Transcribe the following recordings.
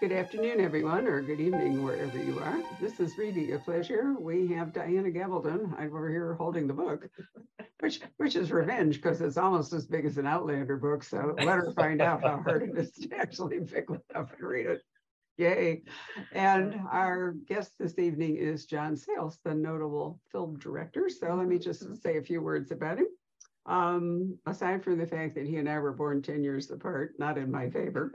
Good afternoon, everyone, or good evening, wherever you are. This is really a Pleasure. We have Diana Gabaldon over here holding the book, which which is revenge because it's almost as big as an Outlander book. So let her find out how hard it is to actually pick one up and read it. Yay. And our guest this evening is John Sayles, the notable film director. So let me just say a few words about him. Um, aside from the fact that he and I were born 10 years apart, not in my favor,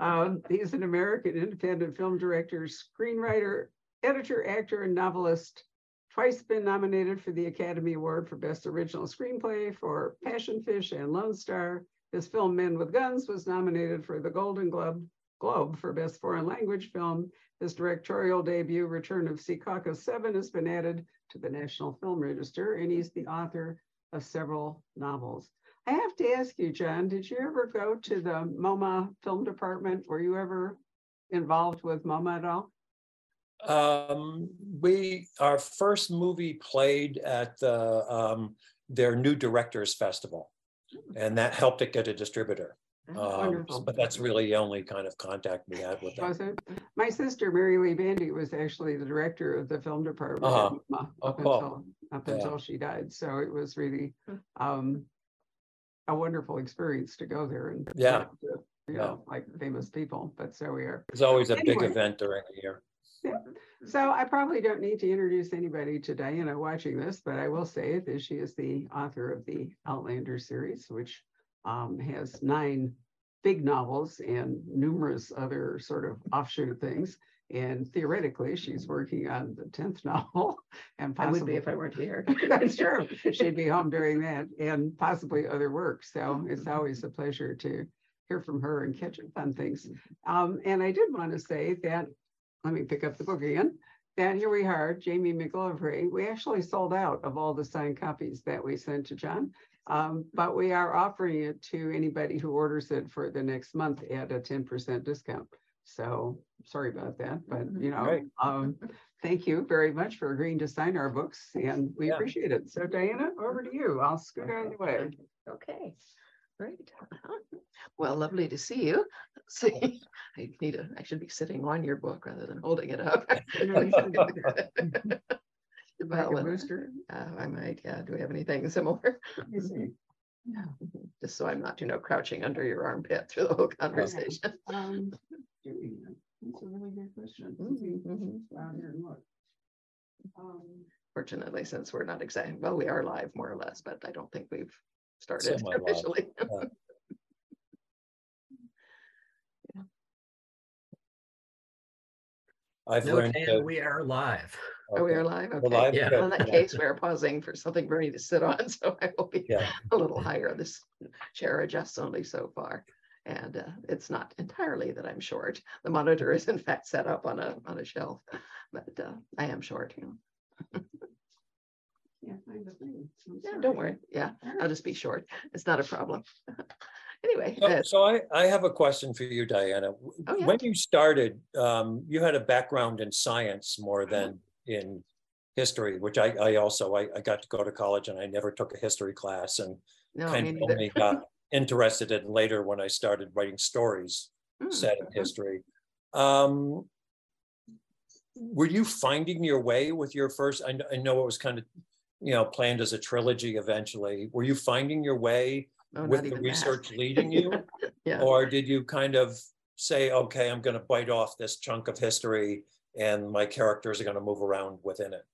um, he's an American independent film director, screenwriter, editor, actor, and novelist. Twice been nominated for the Academy Award for Best Original Screenplay for Passion Fish and Lone Star. His film Men with Guns was nominated for the Golden Globe, Globe for Best Foreign Language Film. His directorial debut, Return of Secaucus 7, has been added to the National Film Register, and he's the author of several novels. I have to ask you, John, did you ever go to the MoMA film department? Were you ever involved with MoMA at all? Um, we, our first movie played at the, um, their new directors festival. And that helped it get a distributor. Oh, Um, Wonderful. but that's really the only kind of contact we had with them. Was it? My sister, Mary Lea Bandy, was actually the director of the film department Uh-huh. MoMA Oh, up cool. until, up Yeah. until she died. So it was really um, a wonderful experience to go there and Yeah. to, you know, like famous people. But so we are. It's always a big event during the year. Yeah. So I probably don't need to introduce anybody to Diana watching this, but I will say that she is the author of the Outlander series, which um, has nine big novels and numerous other sort of offshoot things. And theoretically, she's working on the tenth novel and I would possibly. be if I weren't here. That's true. She'd be home doing that and possibly other work. So it's always a pleasure to hear from her and catch up on things. Um, and I did want to say that, let me pick up the book again. That here we are, Jamie MacGillivray. We actually sold out of all the signed copies that we sent to John. Um, but we are offering it to anybody who orders it for the next month at a ten percent discount. So sorry about that, but you know, Great. um, thank you very much for agreeing to sign our books and we Yeah. appreciate it. So Diana, over to you. I'll scoot out of the way. Okay, great. Well, lovely to see you. See, I need a, I should be sitting on your book rather than holding it up. Like Well, a uh, rooster. uh, I might, yeah, do we have anything similar? Let me see. Just so I'm not, you know, crouching under your armpit through the whole conversation. Um, doing that. That's a really good question. Mhm, mhm. Out here and look. Um, Fortunately, since we're not exactly well, we are live more or less, but I don't think we've started Semi-live, officially. I've No, learned. Dan, we are live. Are we are live? We're Okay. live? Yeah. Well, In that case, we're pausing for something for me to sit on, so I will be Yeah, a little higher. This chair adjusts only so far. And uh, it's not entirely that I'm short. The monitor is in fact set up on a, on a shelf, but uh, I am short, you know. Can't find the thing. Yeah, don't worry. Yeah, I'll just be short. It's not a problem. Anyway, So- uh, so I, I have a question for you, Diana. Oh, yeah. When you started, um, you had a background in science more Uh-huh. than in history, which I, I also, I, I got to go to college and I never took a history class and no, kind of only got interested in later when I started writing stories Hmm, set in history. Um, were you finding your way with your first? I, I know it was kind of, you know, planned as a trilogy eventually. Were you finding your way Oh, with the even that. research leading you? Yeah. Or did you kind of say, okay, I'm going to bite off this chunk of history and my characters are going to move around within it?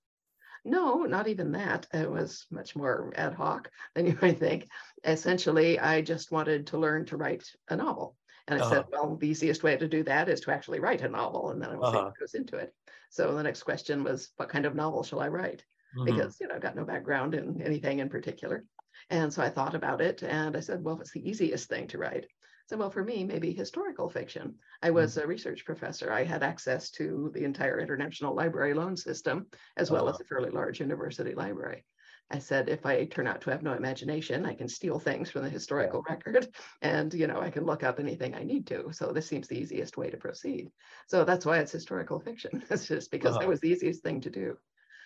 No, not even that. It was much more ad hoc than you might think. Essentially, I just wanted to learn to write a novel. And I said, Uh-huh. well, the easiest way to do that is to actually write a novel. And then I will see Uh-huh. what goes into it. So the next question was, what kind of novel shall I write? Mhm. Because, you know, I've got no background in anything in particular. And so I thought about it and I said, well, what's the easiest thing to write? So, well, for me, maybe historical fiction. I was a research professor. I had access to the entire international library loan system, as well as Uh-huh. a fairly large university library. I said, if I turn out to have no imagination, I can steal things from the historical record and, you know, I can look up anything I need to. So this seems the easiest way to proceed. So that's why it's historical fiction. It's just because Uh-huh. that was the easiest thing to do.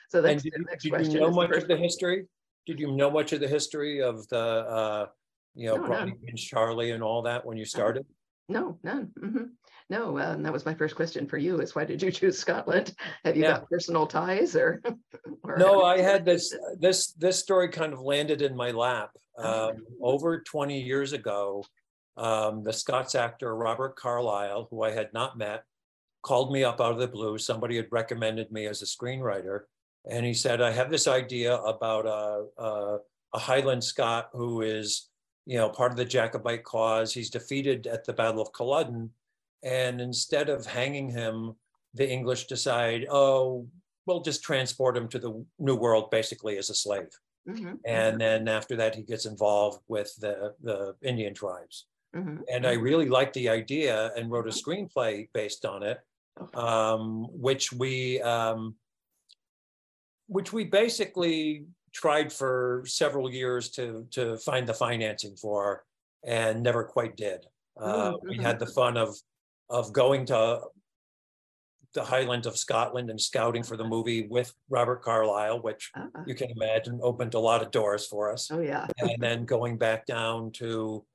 So And that's did the next did question. you know much of the history? Did you know much of the history of the, uh, you know, No, Brownie none. and Charlie and all that when you started? No, none. mhm. No, uh, and that was my first question for you is why did you choose Scotland? Have you Yeah. got personal ties or? or No, I had this, this, this story kind of landed in my lap. Oh. Um, over twenty years ago, um, the Scots actor Robert Carlyle, who I had not met, called me up out of the blue. Somebody had recommended me as a screenwriter. And he said, I have this idea about a, a, a Highland Scot who is, you know, part of the Jacobite cause. He's defeated at the Battle of Culloden. And instead of hanging him, the English decide, oh, we'll just transport him to the New World basically as a slave. Mhm, And then after that, he gets involved with the, the Indian tribes. mhm, And I really liked the idea and wrote a screenplay based on it, um, which we um, which we basically tried for several years to to find the financing for and never quite did. Uh, Mm, We had the fun of of going to the Highlands of Scotland and scouting for the movie with Robert Carlyle, which Ah, you can imagine opened a lot of doors for us. Oh, yeah. and then going back down to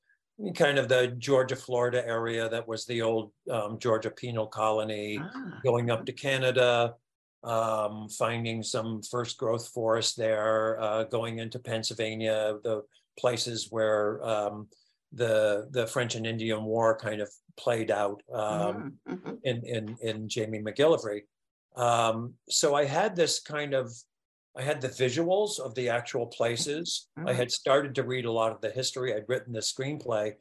kind of the Georgia, Florida area that was the old um, Georgia penal colony, Ah, going up to Canada, um, finding some first growth forest there, uh, going into Pennsylvania, the places where um, the the French and Indian War kind of played out. Um, mhm, mhm. in in in Jamie MacGillivray. Um, so I had this kind of I had the visuals of the actual places. I Mhm. had started to read a lot of the history. I'd written the screenplay,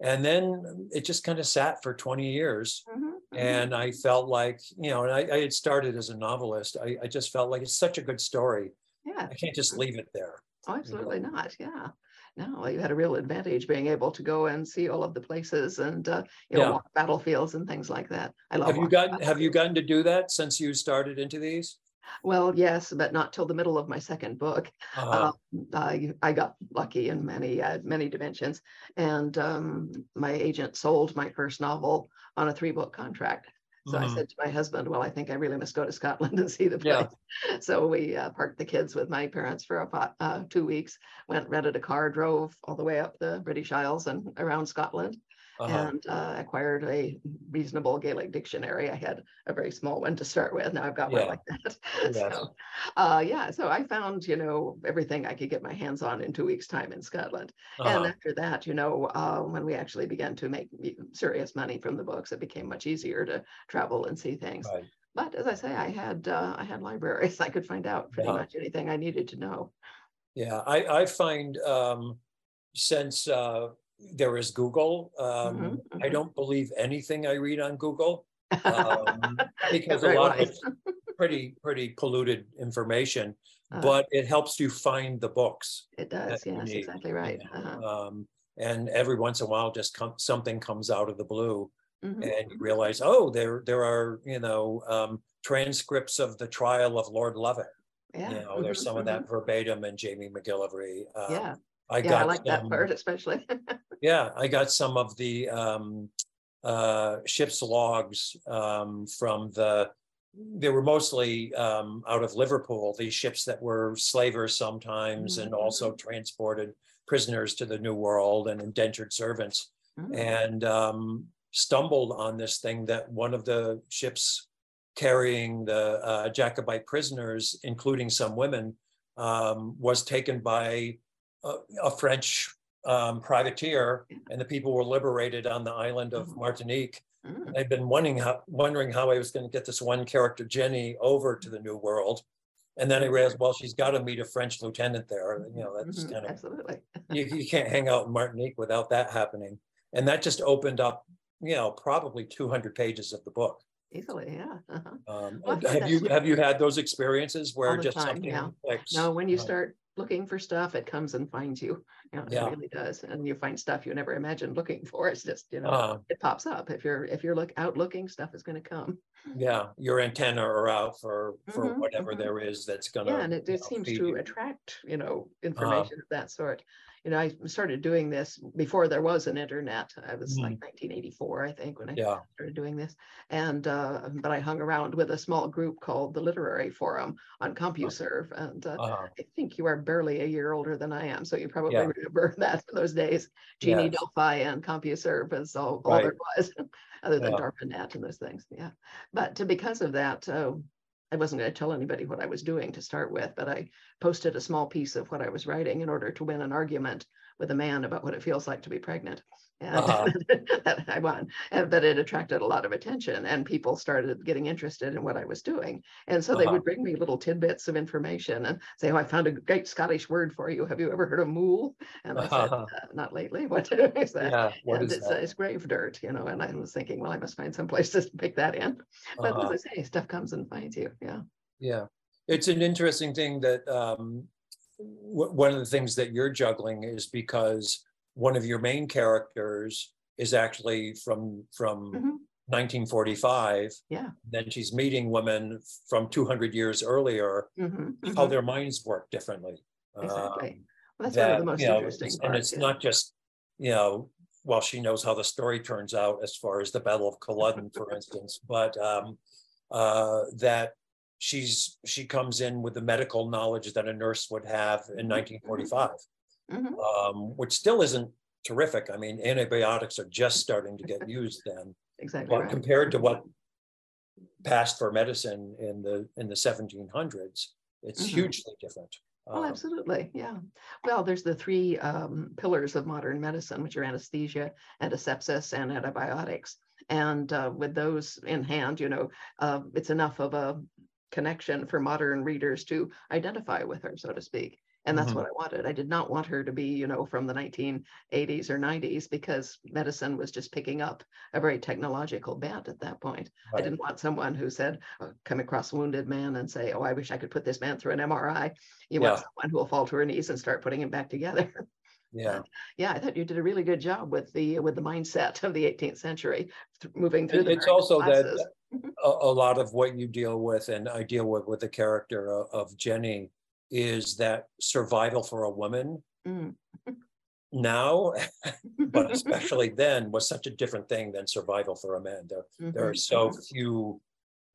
and then it just kind of sat for 20 years. Mhm, mhm. And I felt like, you know, and I, I had started as a novelist. I, I just felt like it's such a good story. Yeah, I can't just leave it there. oh, absolutely not. Yeah. No, you had a real advantage being able to go and see all of the places and, uh, you know, Yeah. walk battlefields and things like that. I love. Have you gotten have you gotten to do that since you started into these? Well, yes, but not till the middle of my second book. Uh, Um, I, I got lucky in many, uh, many dimensions. And um, my agent sold my first novel on a three book contract. So I mhm. said to my husband, well, I think I really must go to Scotland and see the Yeah. place. So we uh, parked the kids with my parents for about uh, two weeks, went, rented a car, drove all the way up the British Isles and around Scotland uh-huh. and uh, acquired a reasonable Gaelic dictionary. I had a very small one to start with. Now I've got one like that. Yes. So, uh, yeah, so I found, you know, everything I could get my hands on in two weeks' time in Scotland. And uh-huh. after that, you know, uh, when we actually began to make serious money from the books, it became much easier to travel and see things. Right. But as I say, I had uh, I had libraries. I could find out pretty Yeah. much anything I needed to know. Yeah, I, I find um, since uh, there is Google, um, Mhm, I mhm. don't believe anything I read on Google um, because a lot of it's pretty pretty polluted information, Uh, but it helps you find the books. It does, yes, exactly right. Uh-huh. Um, and every once in a while, just come, something comes out of the blue, Mhm, and you realize, oh, there there are you know um, transcripts of the trial of Lord Lovat. Yeah. You know, there's mhm, some of that verbatim in Jamie MacGillivray. Um, Yeah, I yeah, I got like that part especially. Yeah, I got some of the um, uh, ship's logs um, from the. They were mostly um, out of Liverpool. These ships that were slavers sometimes, and also transported prisoners to the New World and indentured servants. Mm, And um, stumbled on this thing that one of the ships carrying the uh, Jacobite prisoners, including some women, um, was taken by a, a French um, privateer, and the people were liberated on the island of Mhm. Martinique. mm, I've been wondering how wondering how I was going to get this one character Jenny over to the New World, and then I realized, well, she's got to meet a French lieutenant there. You know, that's mhm, kind of Absolutely. you, you can't hang out in Martinique without that happening. And that just opened up, you know, probably 200 pages of the book. Easily, yeah. uh-huh. Um, Well, have you have you had those experiences where just time, something yeah. clicks? No, when you Uh, start looking for stuff, it comes and finds you. You know, Yeah. it really does. And you find stuff you never imagined looking for. It's just, you know, uh, it pops up. If you're if you're look out looking, stuff is going to come. yeah, your antenna are out for for Mhm, whatever mhm. there is that's gonna. Yeah, and it, it seems to you. attract, you know, information of that sort. You know, I started doing this before there was an internet. I was Mm. like nineteen eighty-four, I think, when I Yeah. started doing this. And, uh, but I hung around with a small group called the Literary Forum on CompuServe. And, uh, Uh-huh. I think you are barely a year older than I am, so you probably Yeah. remember that in those days. Genie Yes. Delphi and CompuServe is all, all there was, other than Yeah. DARPANET and those things. Yeah. But to, because of that, uh, I wasn't going to tell anybody what I was doing to start with, but I posted a small piece of what I was writing in order to win an argument with a man about what it feels like to be pregnant. And Uh-huh. that I won, and that it attracted a lot of attention, and people started getting interested in what I was doing. And so they Uh-huh. would bring me little tidbits of information and say, "Oh, I found a great Scottish word for you. Have you ever heard of mool?" And I said, Uh-huh. uh, "Not lately. What is that?" Yeah, what and is it's, uh, that? it's grave dirt, you know. And I was thinking, well, I must find some place to pick that in. But Uh-huh. as I say, stuff comes and finds you. Yeah. Yeah, it's an interesting thing that um, one of the things that you're juggling is because one of your main characters is actually from from Mhm. 1945. Yeah. Then she's meeting women from 200 years earlier, Mhm, how mhm. their minds work differently. Exactly. Um, Well, that's one of the most you know, interesting it's- parts. And it's yeah. not just, you know, well, she knows how the story turns out as far as the Battle of Culloden, for instance, but um, uh, that she's she comes in with the medical knowledge that a nurse would have in 1945, Mhm. um, which still isn't terrific. I mean, antibiotics are just starting to get used then, Exactly but right. compared to what passed for medicine in the in the 1700s, it's Mhm. hugely different. Oh, Um, absolutely. Yeah. Well, there's the three um, pillars of modern medicine, which are anesthesia, antisepsis, and antibiotics. And uh, with those in hand, you know, uh, it's enough of a connection for modern readers to identify with her, so to speak. And that's Mhm. what I wanted. I did not want her to be, you know, from the 1980s or 90s because medicine was just picking up a very technological bent at that point. I didn't want someone who said, uh, come across a wounded man and say, oh, I wish I could put this man through an MRI. You want someone who will fall to her knees and start putting him back together. Yeah. yeah, I thought you did a really good job with the with the mindset of the 18th century, th- moving through It- the It's also that classes. A, a lot of what you deal with, and I deal with with the character of, of Jenny, is that survival for a woman Mm. now, but especially then, was such a different thing than survival for a man. There, there are so few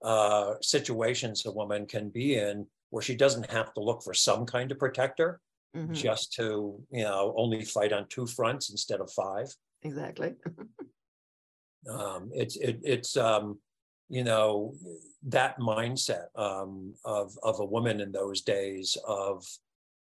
uh, situations a woman can be in where she doesn't have to look for some kind of protector, Mhm, just to you know only fight on two fronts instead of five. Exactly. um, it's it, it's um, you know that mindset um, of of a woman in those days of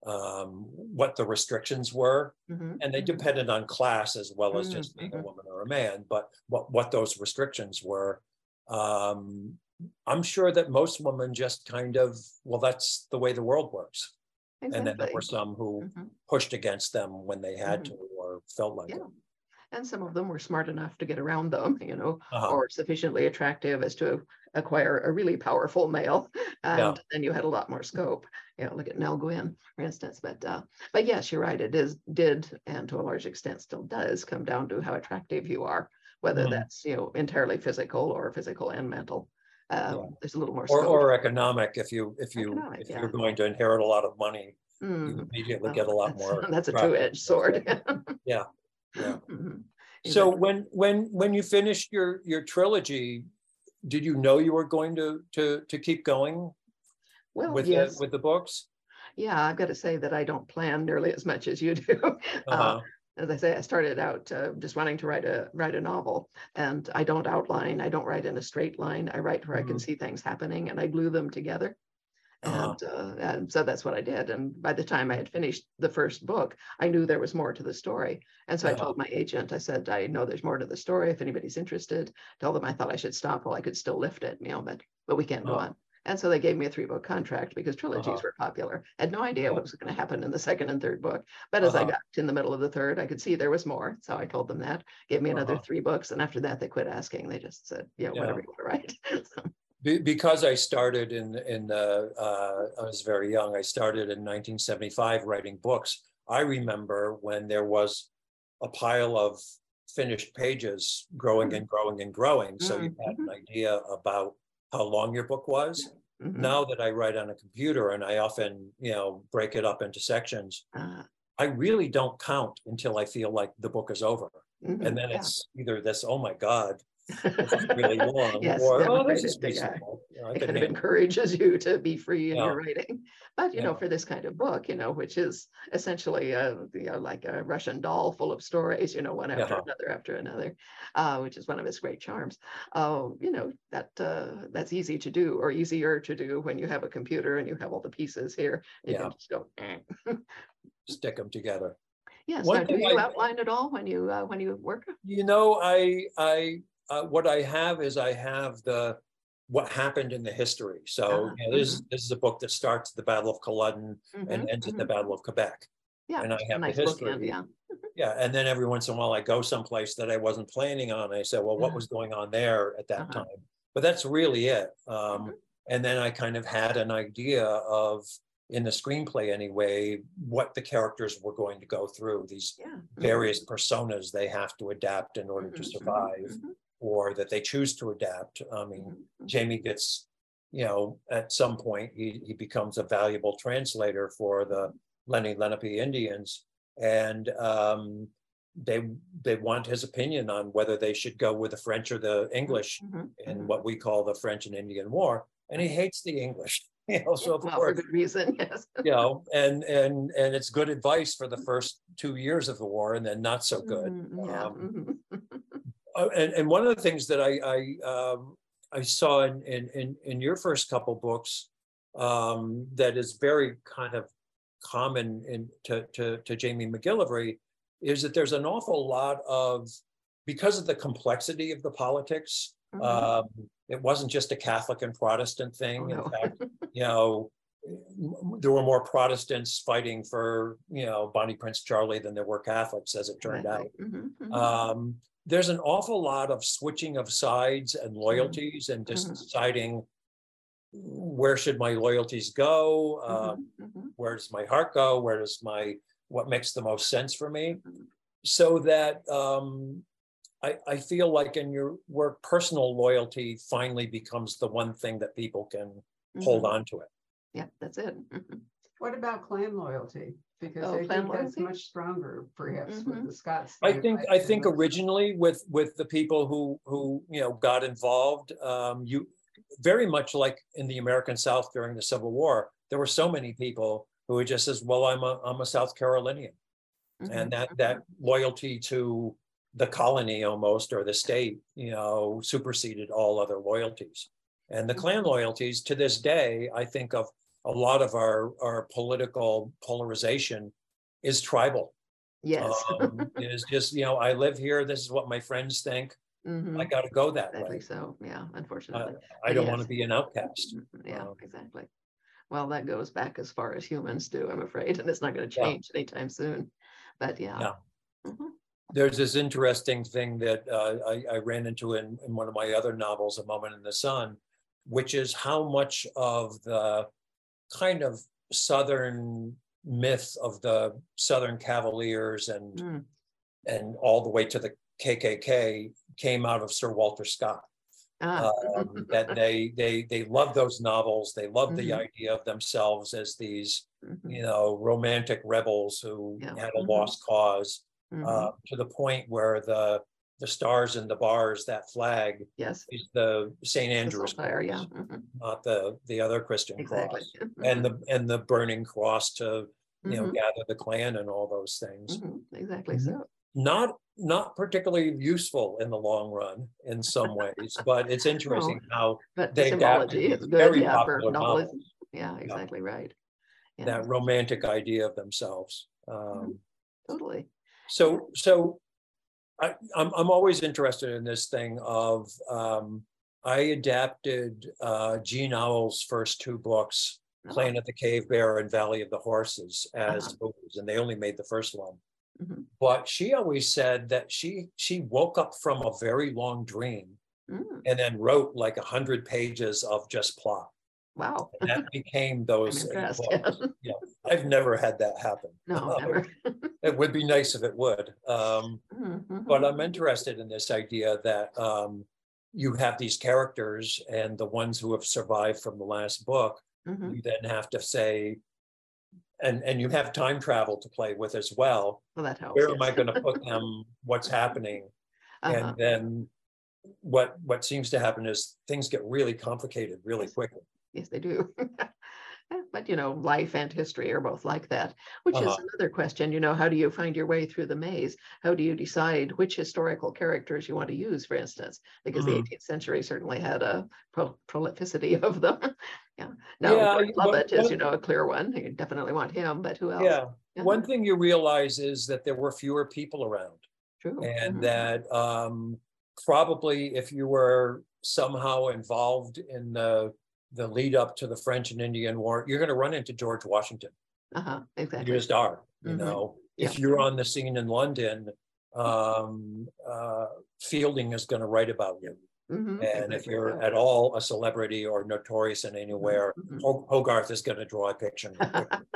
um, what the restrictions were, Mhm, and they mhm. depended on class as well as Mm, just being a mhm. woman or a man. But what what those restrictions were, um, I'm sure that most women just kind of well, that's the way the world works, and then there were some who Mhm. pushed against them when they had Mhm. to or felt like Yeah. it. And some of them were smart enough to get around them, you know, Uh-huh. or sufficiently attractive as to acquire a really powerful male. And then you had a lot more scope. You know, look at Nell Gwynn, for instance. But uh, but yes, you're right. It is did and to a large extent still does come down to how attractive you are, whether Mhm. that's you know entirely physical or physical and mental. Um, There's a little more or, scope. or economic if you if you Economic, if yeah. you're going to inherit a lot of money you Mm, immediately well, get a lot that's- more That's a two-edged sword. Yeah, yeah. Mhm. so when when when you finished your your trilogy did you know you were going to to to keep going Well, with yes. the with the books Yeah, I've got to say that I don't plan nearly as much as you do. Uh, uh-huh. as I say, I started out uh, just wanting to write a write a novel, and I don't outline. I don't write in a straight line. I write where I can Mhm. see things happening, and I glue them together. Uh-huh. And, uh, and so that's what I did. And by the time I had finished the first book, I knew there was more to the story. And so I Uh-huh. told my agent, I said, I know there's more to the story. If anybody's interested, tell them I thought I should stop while I could still lift it, you know, but but we can't go Uh-huh. on. And so they gave me a three book contract because trilogies Uh-huh. were popular. Had no idea what was going to happen in the second and third book. But as I Uh-huh. got in the middle of the third, I could see there was more. So I told them that, gave me another Uh-huh. three books. And after that, they quit asking. They just said, yeah, Yeah. whatever you want to write. So, Be- because I started in in the uh, I was very young. I started in 1975 writing books. I remember when there was a pile of finished pages growing and growing and growing. So you had an idea about how long your book was. mhm. Now that I write on a computer and I often, you know, break it up into sections, Uh, I really don't count until I feel like the book is over. Mhm, And then yeah. it's either this, oh my God, really long, Yes, or, oh, this is reasonable. You know, It kind of encourages you to be free in Yeah. your writing. But, you know, for this kind of book, you know, which is essentially a, you know, like a Russian doll full of stories, you know, one after Yeah. another after another, uh, which is one of its great charms. Uh, you know, that uh, that's easy to do or easier to do when you have a computer and you have all the pieces here. You Yeah. just go, "Eh." Stick them together. Yes, One now do you I- outline at all when you, uh, when you work? You know, I, I, uh, what I have is I have the, what happened in the history. So, Ah, you know, this, this is a book that starts at the Battle of Culloden and Mhm, ends at the. Battle of Quebec. Yeah, and I have the nice bookend, history. yeah. Yeah, and then every once in a while I go someplace that I wasn't planning on. I said, well, what Ah. was going on there at that Uh-huh. time? But that's really it. Um, Mhm. and then I kind of had an idea of, in the screenplay anyway, what the characters were going to go through, these Yeah. various personas they have to adapt in order to survive, or that they choose to adapt. I mean, mhm, mhm. Jamie gets, you know, at some point, he, he becomes a valuable translator for the Lenni Lenape Indians. And um, they, they want his opinion on whether they should go with the French or the English Mhm, in mhm. what we call the French and Indian War. And he hates the English, you know, so Well, for good reason, yes. you know, and, and, and it's good advice for the first two years of the war and then not so good. Mm, Yeah. Um, Uh, and, and one of the things that I, I, um, I saw in, in, in, your first couple books, um, that is very kind of common in, to, to, to Jamie MacGillivray, is that there's an awful lot of, because of the complexity of the politics, mhm. um, it wasn't just a Catholic and Protestant Oh, thing. In fact, you know, there were more Protestants fighting for, you know, Bonnie Prince Charlie than there were Catholics, as it turned out. Exactly, mhm, mhm. Um, there's an awful lot of switching of sides and loyalties and just Mhm. deciding where should my loyalties go? Uh, Mhm, mhm, where does my heart go? Where does my, what makes the most sense for me? Mhm. So that um, I, I feel like in your work, personal loyalty finally becomes the one thing that people can hold mhm. on to it. Yeah, that's it. What about clan loyalty? Because Oh, I think that's loyalty? much stronger perhaps with Mhm. the Scots. I think, I think originally with, with the people who, who, you know, got involved, um, you, very much like in the American South during the Civil War, there were so many people who were just as, well, I'm a, I'm a South Carolinian. Mhm, And that, mhm. that loyalty to the colony almost, or the state, you know, superseded all other loyalties. And the clan loyalties, to this day, I think of a lot of our, our political polarization is tribal. Yes. Um, It is just, you know, I live here, this is what my friends think, Mhm, I gotta go that Exactly way. so, yeah, unfortunately. I don't want to be an outcast. Mhm, Yeah, Um, exactly. Well, that goes back as far as humans do, I'm afraid, and it's not gonna Yeah. change anytime soon. But yeah. Yeah. Mhm, There's this interesting thing that uh, I, I ran into in, in one of my other novels, A Moment in the Sun, which is how much of the kind of Southern myth of the Southern Cavaliers and, mm, and all the way to the KKK came out of Sir Walter Scott. ah, Um, that they, they, they love those novels. They love the Mhm. idea of themselves as these, mhm, you know, romantic rebels who Yeah. had a Mhm. lost cause. mhm, uh, to the point where the, the stars and the bars, that flag Yes. is the St. Andrew's yeah. cross, mhm, not the, the other Christian Exactly. cross. And the, and the burning cross to, you know, Mhm, gather the clan and all those things. mhm, Exactly Mhm. so. Not, not particularly useful in the long run in some ways, but it's interesting how But the they adapted symbology is good, very yeah, for popular novelism. novels, Yeah, exactly right. Yeah, that romantic idea of themselves. Mm-hmm. Um, totally. So, so I, I'm, I'm always interested in this thing of, um, I adapted, uh, Jean Auel's first two books, Oh, Clan of the Cave Bear and Valley of the Horses as Uh-huh. movies, and they only made the first one. Mhm. But she always said that she, she woke up from a very long dream mm, and then wrote like a hundred pages of just plot. Wow. And that became those. impressed. yeah. I've never had that happen. No, never. It would be nice if it would. Um, Mhm, But. I'm interested in this idea that um, you have these characters and the ones who have survived from the last book, Mhm, you then have to say, and and you have time travel to play with as well. Well, that helps. Where am. I going to put them? What's happening? Uh-huh. And then what what seems to happen is things get really complicated really quickly. Yes, they do. But you know, life and history are both like that, which is Uh-huh. another question, you know, how do you find your way through the maze? How do you decide which historical characters you want to use, for instance? Because the Mhm. eighteenth century certainly had a pro- prolificity of them. Yeah, now Yeah, you- but- is, you know, a clear one. You definitely want him, but who else? Yeah. Yeah, One thing you realize is that there were fewer people around. True. and Mhm. that um, probably if you were somehow involved in the the lead up to the French and Indian War, you're going to run into George Washington. Uh-huh, You exactly. just are. You Mhm. know, Yeah. if you're on the scene in London, um, uh, Fielding is going to write about you. Mhm, And if you're at all a celebrity or notorious in anywhere, Mhm. Hogarth is going to draw a picture.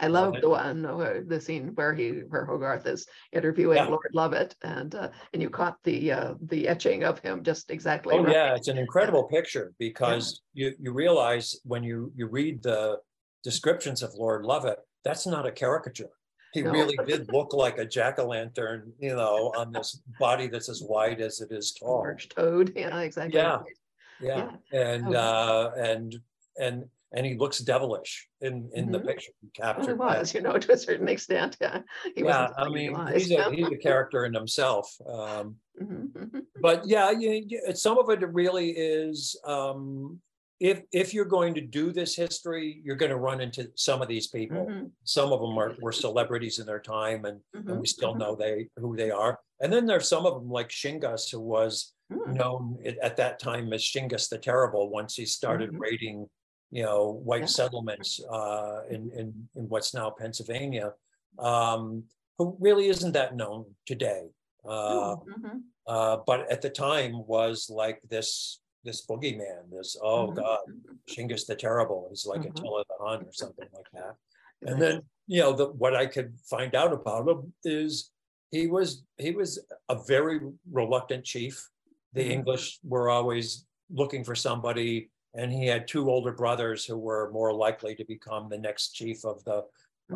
I love the one, where the scene where he, where Hogarth is interviewing Yeah. Lord Lovat and, uh, and you caught the, uh, the etching of him just exactly. Oh right. yeah, it's an incredible picture because you you realize when you you read the descriptions of Lord Lovat, that's not a caricature. He No. really did look like a jack-o'-lantern, you know, on this body that's as wide as it is tall. Large toad, yeah, exactly. Yeah. right. Yeah, and Oh. uh and and and he looks devilish in in the Mhm. picture he Well, captured. It that. was, you know, to a certain extent, yeah. He Yeah, I mean, he's a he's a character in himself. Um Mhm, mhm. but yeah, you, you- some of it really is, um, if, if you're going to do this history, you're gonna run into some of these people. Mhm, Some of them are, were celebrities in their time and, and mhm, we still mhm. know they, who they are. And then there's some of them like Shingas, who was Mm, known at, at that time as Shingas the Terrible, once he started Mhm. raiding, you know, white Yeah. settlements, uh, in, in, in what's now Pennsylvania. Um, who really isn't that known today. Uh, mm, mhm, uh, but at the time was like this this boogeyman, this oh mhm, god. Shingas the Terrible. He's like Mhm. Attila the Hun or something like that. And then you know the what I could find out about him is he was he was a very reluctant chief. The Mhm. English were always looking for somebody, and he had two older brothers who were more likely to become the next chief of the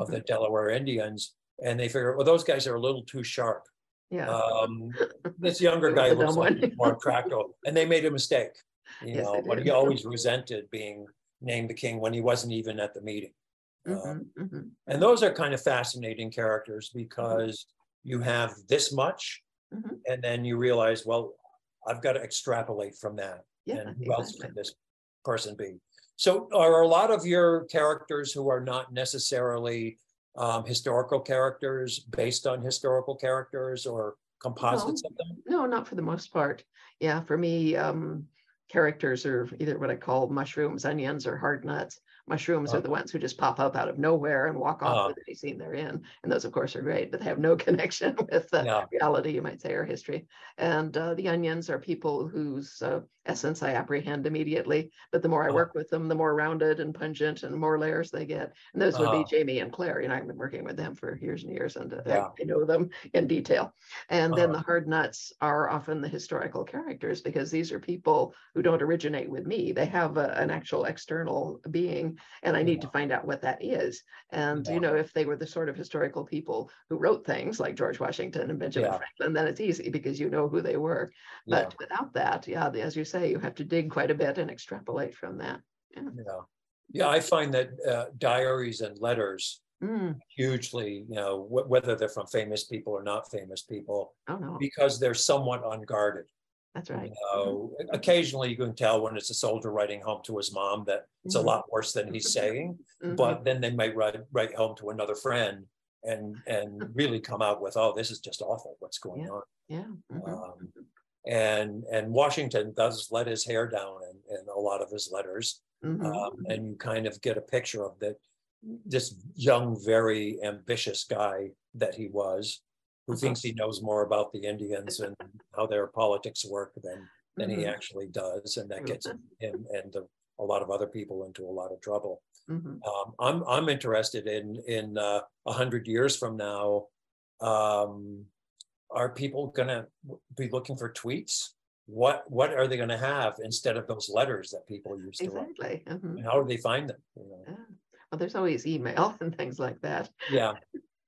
of the Delaware Indians. And they figured, well, those guys are a little too sharp. Yeah. Um, this younger guy was looks like more attractive, and they made a mistake. You Yes, know, but he always resented being named the king when he wasn't even at the meeting. Um, Mhm, mhm. and those are kind of fascinating characters because you have this much, Mhm. and then you realize, well, I've got to extrapolate from that. Yeah, and who else exactly. could this person be? So, are a lot of your characters who are not necessarily um, historical characters based on historical characters or composites of them? No, not for the most part. Yeah, for me, um, characters are either what I call mushrooms, onions, or hard nuts. Mushrooms Oh. are the ones who just pop up out of nowhere and walk off Uh-huh. with any scene they're in. And those, of course, are great, but they have no connection with reality, you might say, or history. And uh, the onions are people whose uh, essence I apprehend immediately. But the more I Uh-huh. work with them, the more rounded and pungent and more layers they get. And those would Uh-huh. be Jamie and Claire. You know, I've been working with them for years and years, and uh, I- Yeah. I know them in detail. And then Uh-huh. the hard nuts are often the historical characters because these are people who don't originate with me. They have a- an actual external being, and I need to find out what that is. And Yeah. you know, if they were the sort of historical people who wrote things like George Washington and Benjamin Yeah. Franklin, then it's easy because you know who they were. Yeah, But without that, yeah, as you say, you have to dig quite a bit and extrapolate from that. yeah. Yeah, I find that uh, diaries and letters Mm, hugely, you know, wh- whether they're from famous people or not famous people, oh no, because they're somewhat unguarded. that's right. You know, occasionally you can tell when it's a soldier writing home to his mom that it's a Mhm. lot worse than he's saying, Mhm. but then they might write write home to another friend and and really come out with, oh, this is just awful. What's going Yeah. on? yeah. mhm, Um, and and Washington does let his hair down in, in a lot of his letters, mhm, um, and you kind of get a picture of that this young, very ambitious guy that he was, who thinks he knows more about the Indians and how their politics work than than he mhm, actually does, and that gets him and the, a lot of other people into a lot of trouble. mhm. Um, I'm I'm interested in in uh, a hundred years from now. Um, are people gonna be looking for tweets? What what are they gonna have instead of those letters that people used to write? Exactly. mhm. And how do they find them? You know? Yeah. Well, there's always email and things like that. Yeah.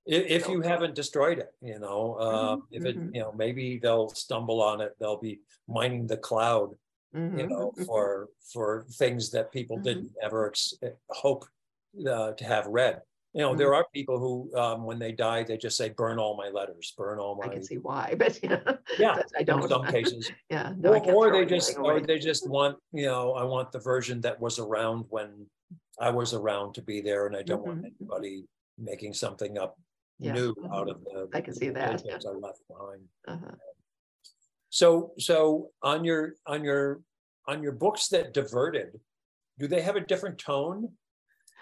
If, if you haven't destroyed it, you know, uh, Mhm, if it, mhm. you know, maybe they'll stumble on it, they'll be mining the cloud, you Mhm, know, mhm. for, for things that people Mhm. didn't ever ex- eh, hope uh, to have read. You know, Mm-hmm. there are people who, um, when they die, they just say, burn all my letters, burn all my." I can see why, but yeah. yeah, but I don't. some cases. Yeah. no, Or, or they just, or they just want, you know, I want the version that was around when I was around to be there and I don't want Mhm, mhm. anybody making something up Yeah, new mhm. out of the. I can see that, things I left behind. Uh-huh. So, so on your, on your, on your books that diverted, do they have a different tone?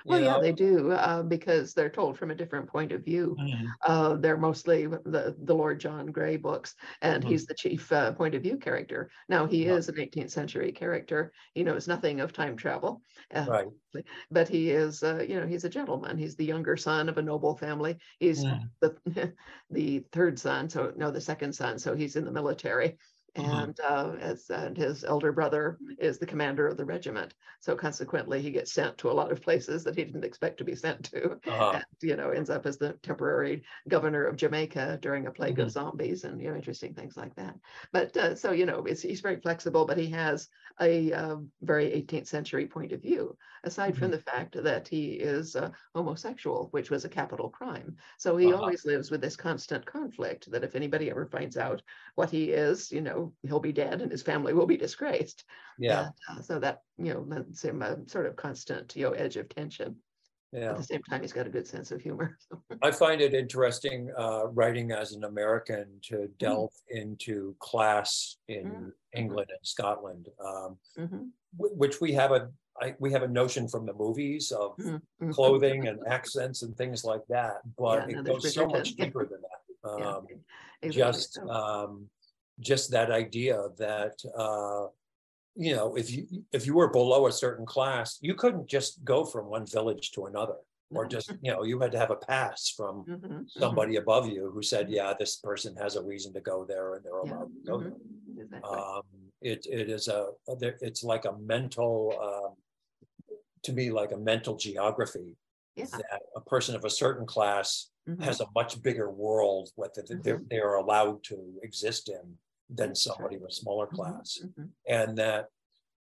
Well, yeah, they do, uh, because they're told from a different point of view. Mhm. Uh, they're mostly the, the Lord John Grey books, and Mhm. he's the chief uh, point of view character. Now, he is an 18th century character. He knows nothing of time travel. uh, Right, But he is, uh, you know, he's a gentleman. He's the younger son of a noble family. He's Mm. the, the third son, so no, the second son, so he's in the military. Mhm. And uh, as and his elder brother is the commander of the regiment. So consequently, he gets sent to a lot of places that he didn't expect to be sent to. uh-huh, And, you know, ends up as the temporary governor of Jamaica during a plague Mhm. of zombies and, you know, interesting things like that. But uh, so, you know, it's, he's very flexible, but he has a uh, very 18th century point of view, aside from Mhm. the fact that he is uh, homosexual, which was a capital crime. So he Uh-huh. always lives with this constant conflict that if anybody ever finds out what he is, you know, he'll be dead and his family will be disgraced. yeah, And, uh, so that, you know, lends him a sort of constant, you know, edge of tension. Yeah. At the same time, he's got a good sense of humor. I find it interesting, uh, writing as an American to delve into class in Mm. England and Scotland. Um, Mhm, wh- which we have a, I, we have a notion from the movies of mhm, mhm. clothing and accents and things like that, but Yeah, no, it goes so much yeah. deeper than that. Yeah, Um, exactly just, um, just that idea that, uh, you know, if you, if you were below a certain class, you couldn't just go from one village to another. Or just, you know, you had to have a pass from Mhm, mhm. somebody above you who said, yeah, this person has a reason to go there and they're Yeah, allowed to go there. exactly. Um, it, it is a, it's like a mental, um, to me, like a mental geography. Yeah. That a person of a certain class Mhm. has a much bigger world what that they're, Mhm. they're allowed to exist in than That's somebody of a smaller Mhm, class. mhm. And that,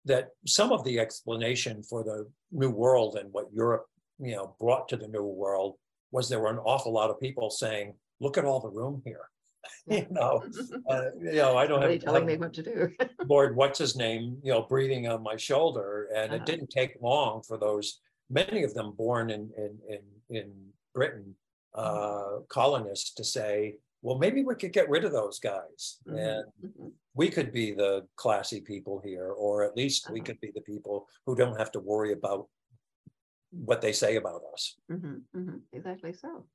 that some of the explanation for the new world and what Europe, you know, brought to the new world was there were an awful lot of people saying, look at all the room here. You know, uh, you know, I don't have, telling me what to do. Lord, what's his name, you know, breathing on my shoulder. And it Uh-huh. didn't take long for those, many of them born in, in, in, in Britain, Mm-hmm. uh, colonists to say, well, maybe we could get rid of those guys. Mhm, And mhm. we could be the classy people here, or at least we Uh-huh. could be the people who don't have to worry about what they say about us. Mhm, mhm, Exactly so.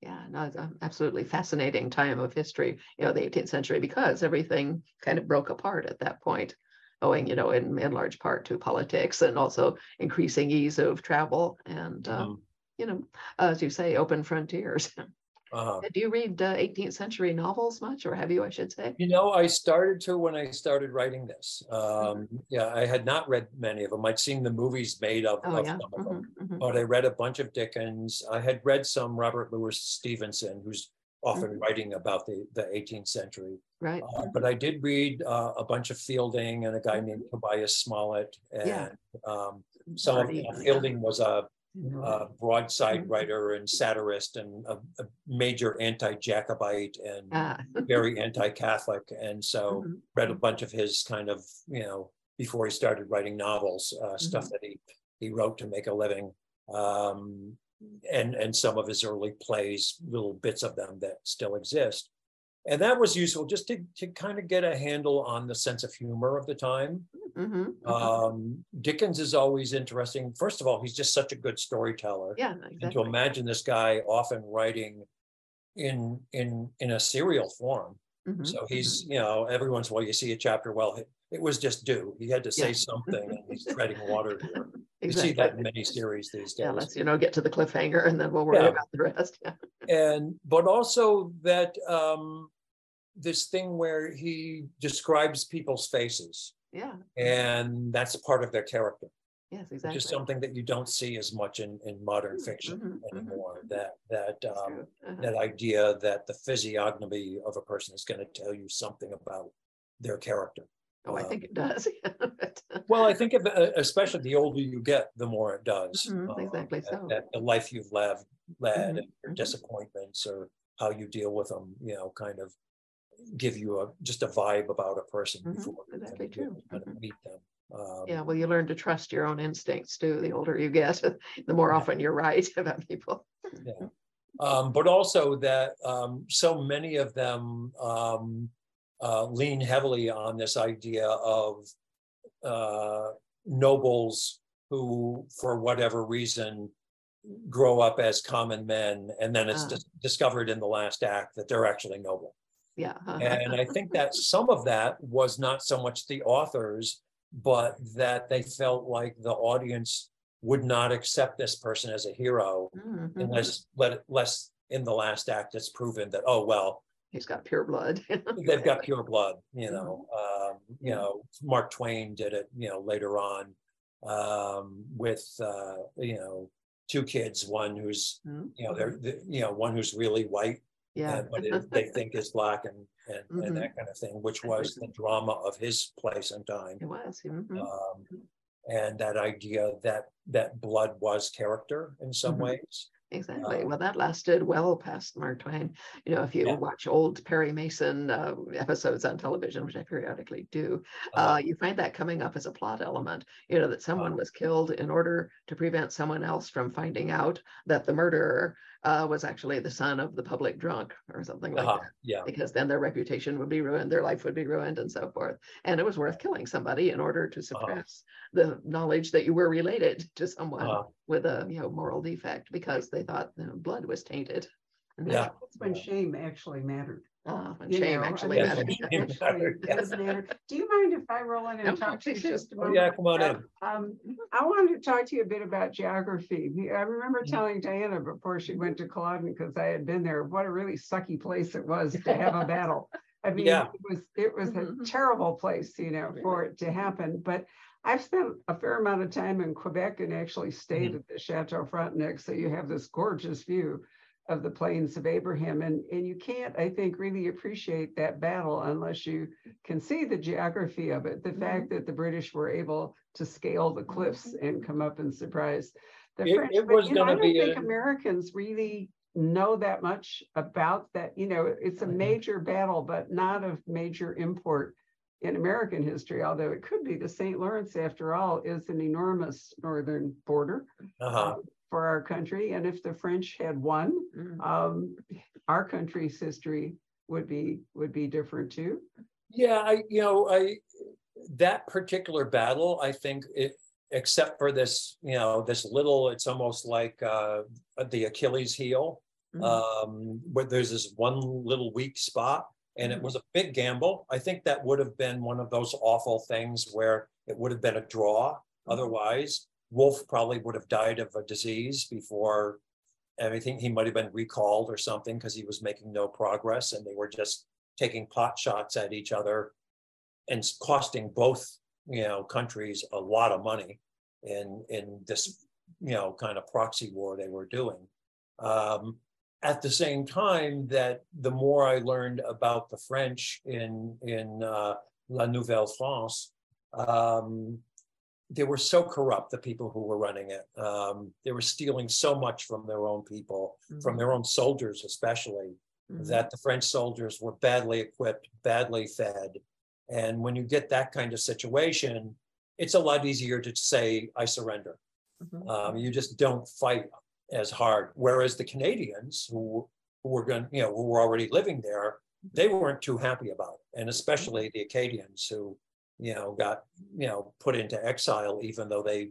Yeah, no, it's an absolutely fascinating time of history, you know, the 18th century, because everything kind of broke apart at that point, owing, you know, in, in large part to politics and also increasing ease of travel and, um, Um, you know, as you say, open frontiers. uh, Do you read uh, 18th century novels much, or have you, I should say? You know, I started to when I started writing this. Mm-hmm. Um, yeah, I had not read many of them. I'd seen the movies made of, Oh, of yeah. some of them. mhm, mhm. but I read a bunch of Dickens. I had read some Robert Louis Stevenson, who's often Mhm. writing about the, the 18th century. Right. Uh, but I did read uh, a bunch of Fielding and a guy named Tobias Smollett. And Yeah. um, some of uh, yeah. Fielding was a, Mhm. a broadside Mhm. writer and satirist and a, a major anti-Jacobite and Ah, very anti-Catholic. And so mhm, read a bunch of his kind of, you know, before he started writing novels, uh, stuff Mm-hmm. that he, he wrote to make a living. Um, and, and some of his early plays, little bits of them that still exist. And that was useful just to, to kind of get a handle on the sense of humor of the time. mhm, mhm. Um, Dickens is always interesting. First of all, he's just such a good storyteller. Yeah, exactly. And to imagine this guy often writing in, in, in a serial form. Mhm, So he's, you know, everyone's, well, you see a chapter, well, it, it was just due. He had to say Yeah. something and he's treading water here. You see that in many series these days. Yeah, let's, you know, get to the cliffhanger and then we'll worry Yeah. about the rest. Yeah. And, but also that, um, this thing where he describes people's faces Yeah. and that's part of their character. Yes, exactly. is something that you don't see as much in, in modern Mhm, fiction mhm, mhm. anymore. That, that, um. Uh-huh. that idea that the physiognomy of a person is going to tell you something about their character. Oh, I think it does. Well, I think if, uh, especially the older you get, the more it does. Mhm, um, exactly that- so. That the life you've led, led, Mhm, and your mhm. disappointments or how you deal with them, you know, kind of give you a, just a vibe about a person Mhm, before you exactly true. kind of Mhm. meet them. Um, Yeah, well, you learn to trust your own instincts too. The older you get, the more Yeah. often you're right about people. Yeah. Um, but also that um, so many of them um, uh, lean heavily on this idea of uh, nobles who, for whatever reason, grow up as common men, and then it's Ah. dis- discovered in the last act that they're actually noble. Yeah. And I think that some of that was not so much the authors, but that they felt like the audience would not accept this person as a hero Mhm, mhm. unless let less in the last act it's proven that oh well He's got pure blood. they've got pure blood you know um you know mark twain did it you know later on um with uh you know two kids one who's Mhm, you know they're the- you know one who's really white Yeah. and- but it- they think is black and and, Mhm. and that kind of thing which was the drama of his place and time It was. mhm. um, and that idea that that blood was character in some Mhm. ways Exactly. um, Well, that lasted well past Mark Twain. You know, if you Yeah. watch old Perry Mason uh, episodes on television, which I periodically do, uh, uh, you find that coming up as a plot element. You know, that someone was killed in order to prevent someone else from finding out that the murderer uh, was actually the son of the public drunk or something like uh-huh, that. yeah Because then their reputation would be ruined, their life would be ruined, and so forth. And it was worth killing somebody in order to suppress the knowledge that you were related to someone uh, with a you know moral defect because they thought the blood was tainted. And Yeah. That's when shame actually mattered. You shame know, I actually mean, Yeah, mattered. shame shame actually Yeah. Do you mind if I roll in No, and talk to you just a oh, moment? yeah come on in Um, I wanted to talk to you a bit about geography. I remember Mhm. telling Diana before she went to Culloden, because I had been there, what a really sucky place it was to have a battle. I mean, Yeah. it was, it was a Mhm. terrible place, you know, for it to happen, but I've spent a fair amount of time in Quebec and actually stayed at the Chateau Frontenac, so you have this gorgeous view of the plains of Abraham, and, and you can't, I think, really appreciate that battle unless you can see the geography of it, the Mhm. fact that the British were able to scale the cliffs and come up and surprise the It- French. it But, was you know, I don't think a- Americans really know that much about that. You know, it's a Mhm. major battle, but not of major import in American history, although it could be the St. Lawrence, after all, is an enormous northern border uh-huh uh, for our country. And if the French had won, Mm. um, our country's history would be would be different too. Yeah, I, you know, I, that particular battle, I think it, except for this, you know, this little, it's almost like uh, the Achilles heel. Mhm. Um, where there's this one little weak spot and it Mhm. was a big gamble. I think that would have been one of those awful things where it would have been a draw. Mhm. Otherwise, Wolfe probably would have died of a disease before anything. He might have been recalled or something because he was making no progress and they were just taking pot shots at each other and costing both, you know, countries a lot of money in in this, you know, kind of proxy war they were doing. Um, at the same time, that the more I learned about the French in in uh, La Nouvelle France, um, they were so corrupt. The people who were running it, um, they were stealing so much from their own people, from their own soldiers, especially Mhm. that the French soldiers were badly equipped, badly fed. And when you get that kind of situation, it's a lot easier to say, I surrender. Mhm. Um, you just don't fight as hard. Whereas the Canadians who, who were going, you know, who were already living there, they weren't too happy about it. And especially the Acadians who, you know, got, you know, put into exile, even though they,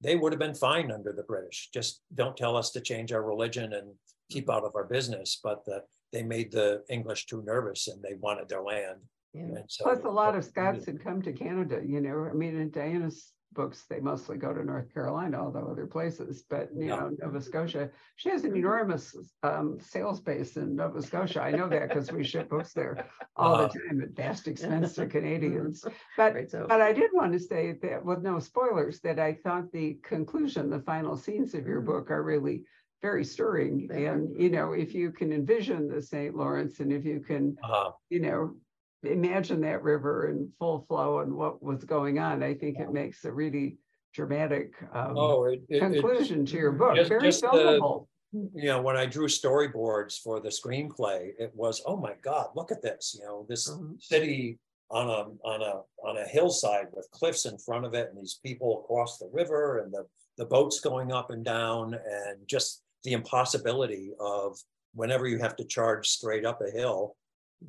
they would have been fine under the British. Just don't tell us to change our religion and keep mm-hmm. out of our business. But the, they made the English too nervous and they wanted their land. Yeah. And so. Plus, a lot of Scots had come to Canada. You know, I mean, in Diana's books, they mostly go to North Carolina, although other places, but you Yeah. know, Nova Scotia. She has an enormous um, sales base in Nova Scotia. I know that because we ship books there all the Uh, time at vast expense to Canadians. But Right, so, but I did want to say that with no spoilers, that I thought the conclusion, the final scenes of your Mhm. book are really very stirring. They are. And, you know, if you can envision the St. Lawrence and if you can, uh, you know, imagine that river in full flow and what was going on, I think it makes a really dramatic um, oh, it, it, it- conclusion to your book. Just- Very just the- filmable. you know, when I drew storyboards for the screenplay, it was, oh my God, look at this, you know, this Mhm. city on a, on a, on a hillside with cliffs in front of it and these people across the river and the, the boats going up and down and just the impossibility of whenever you have to charge straight up a hill,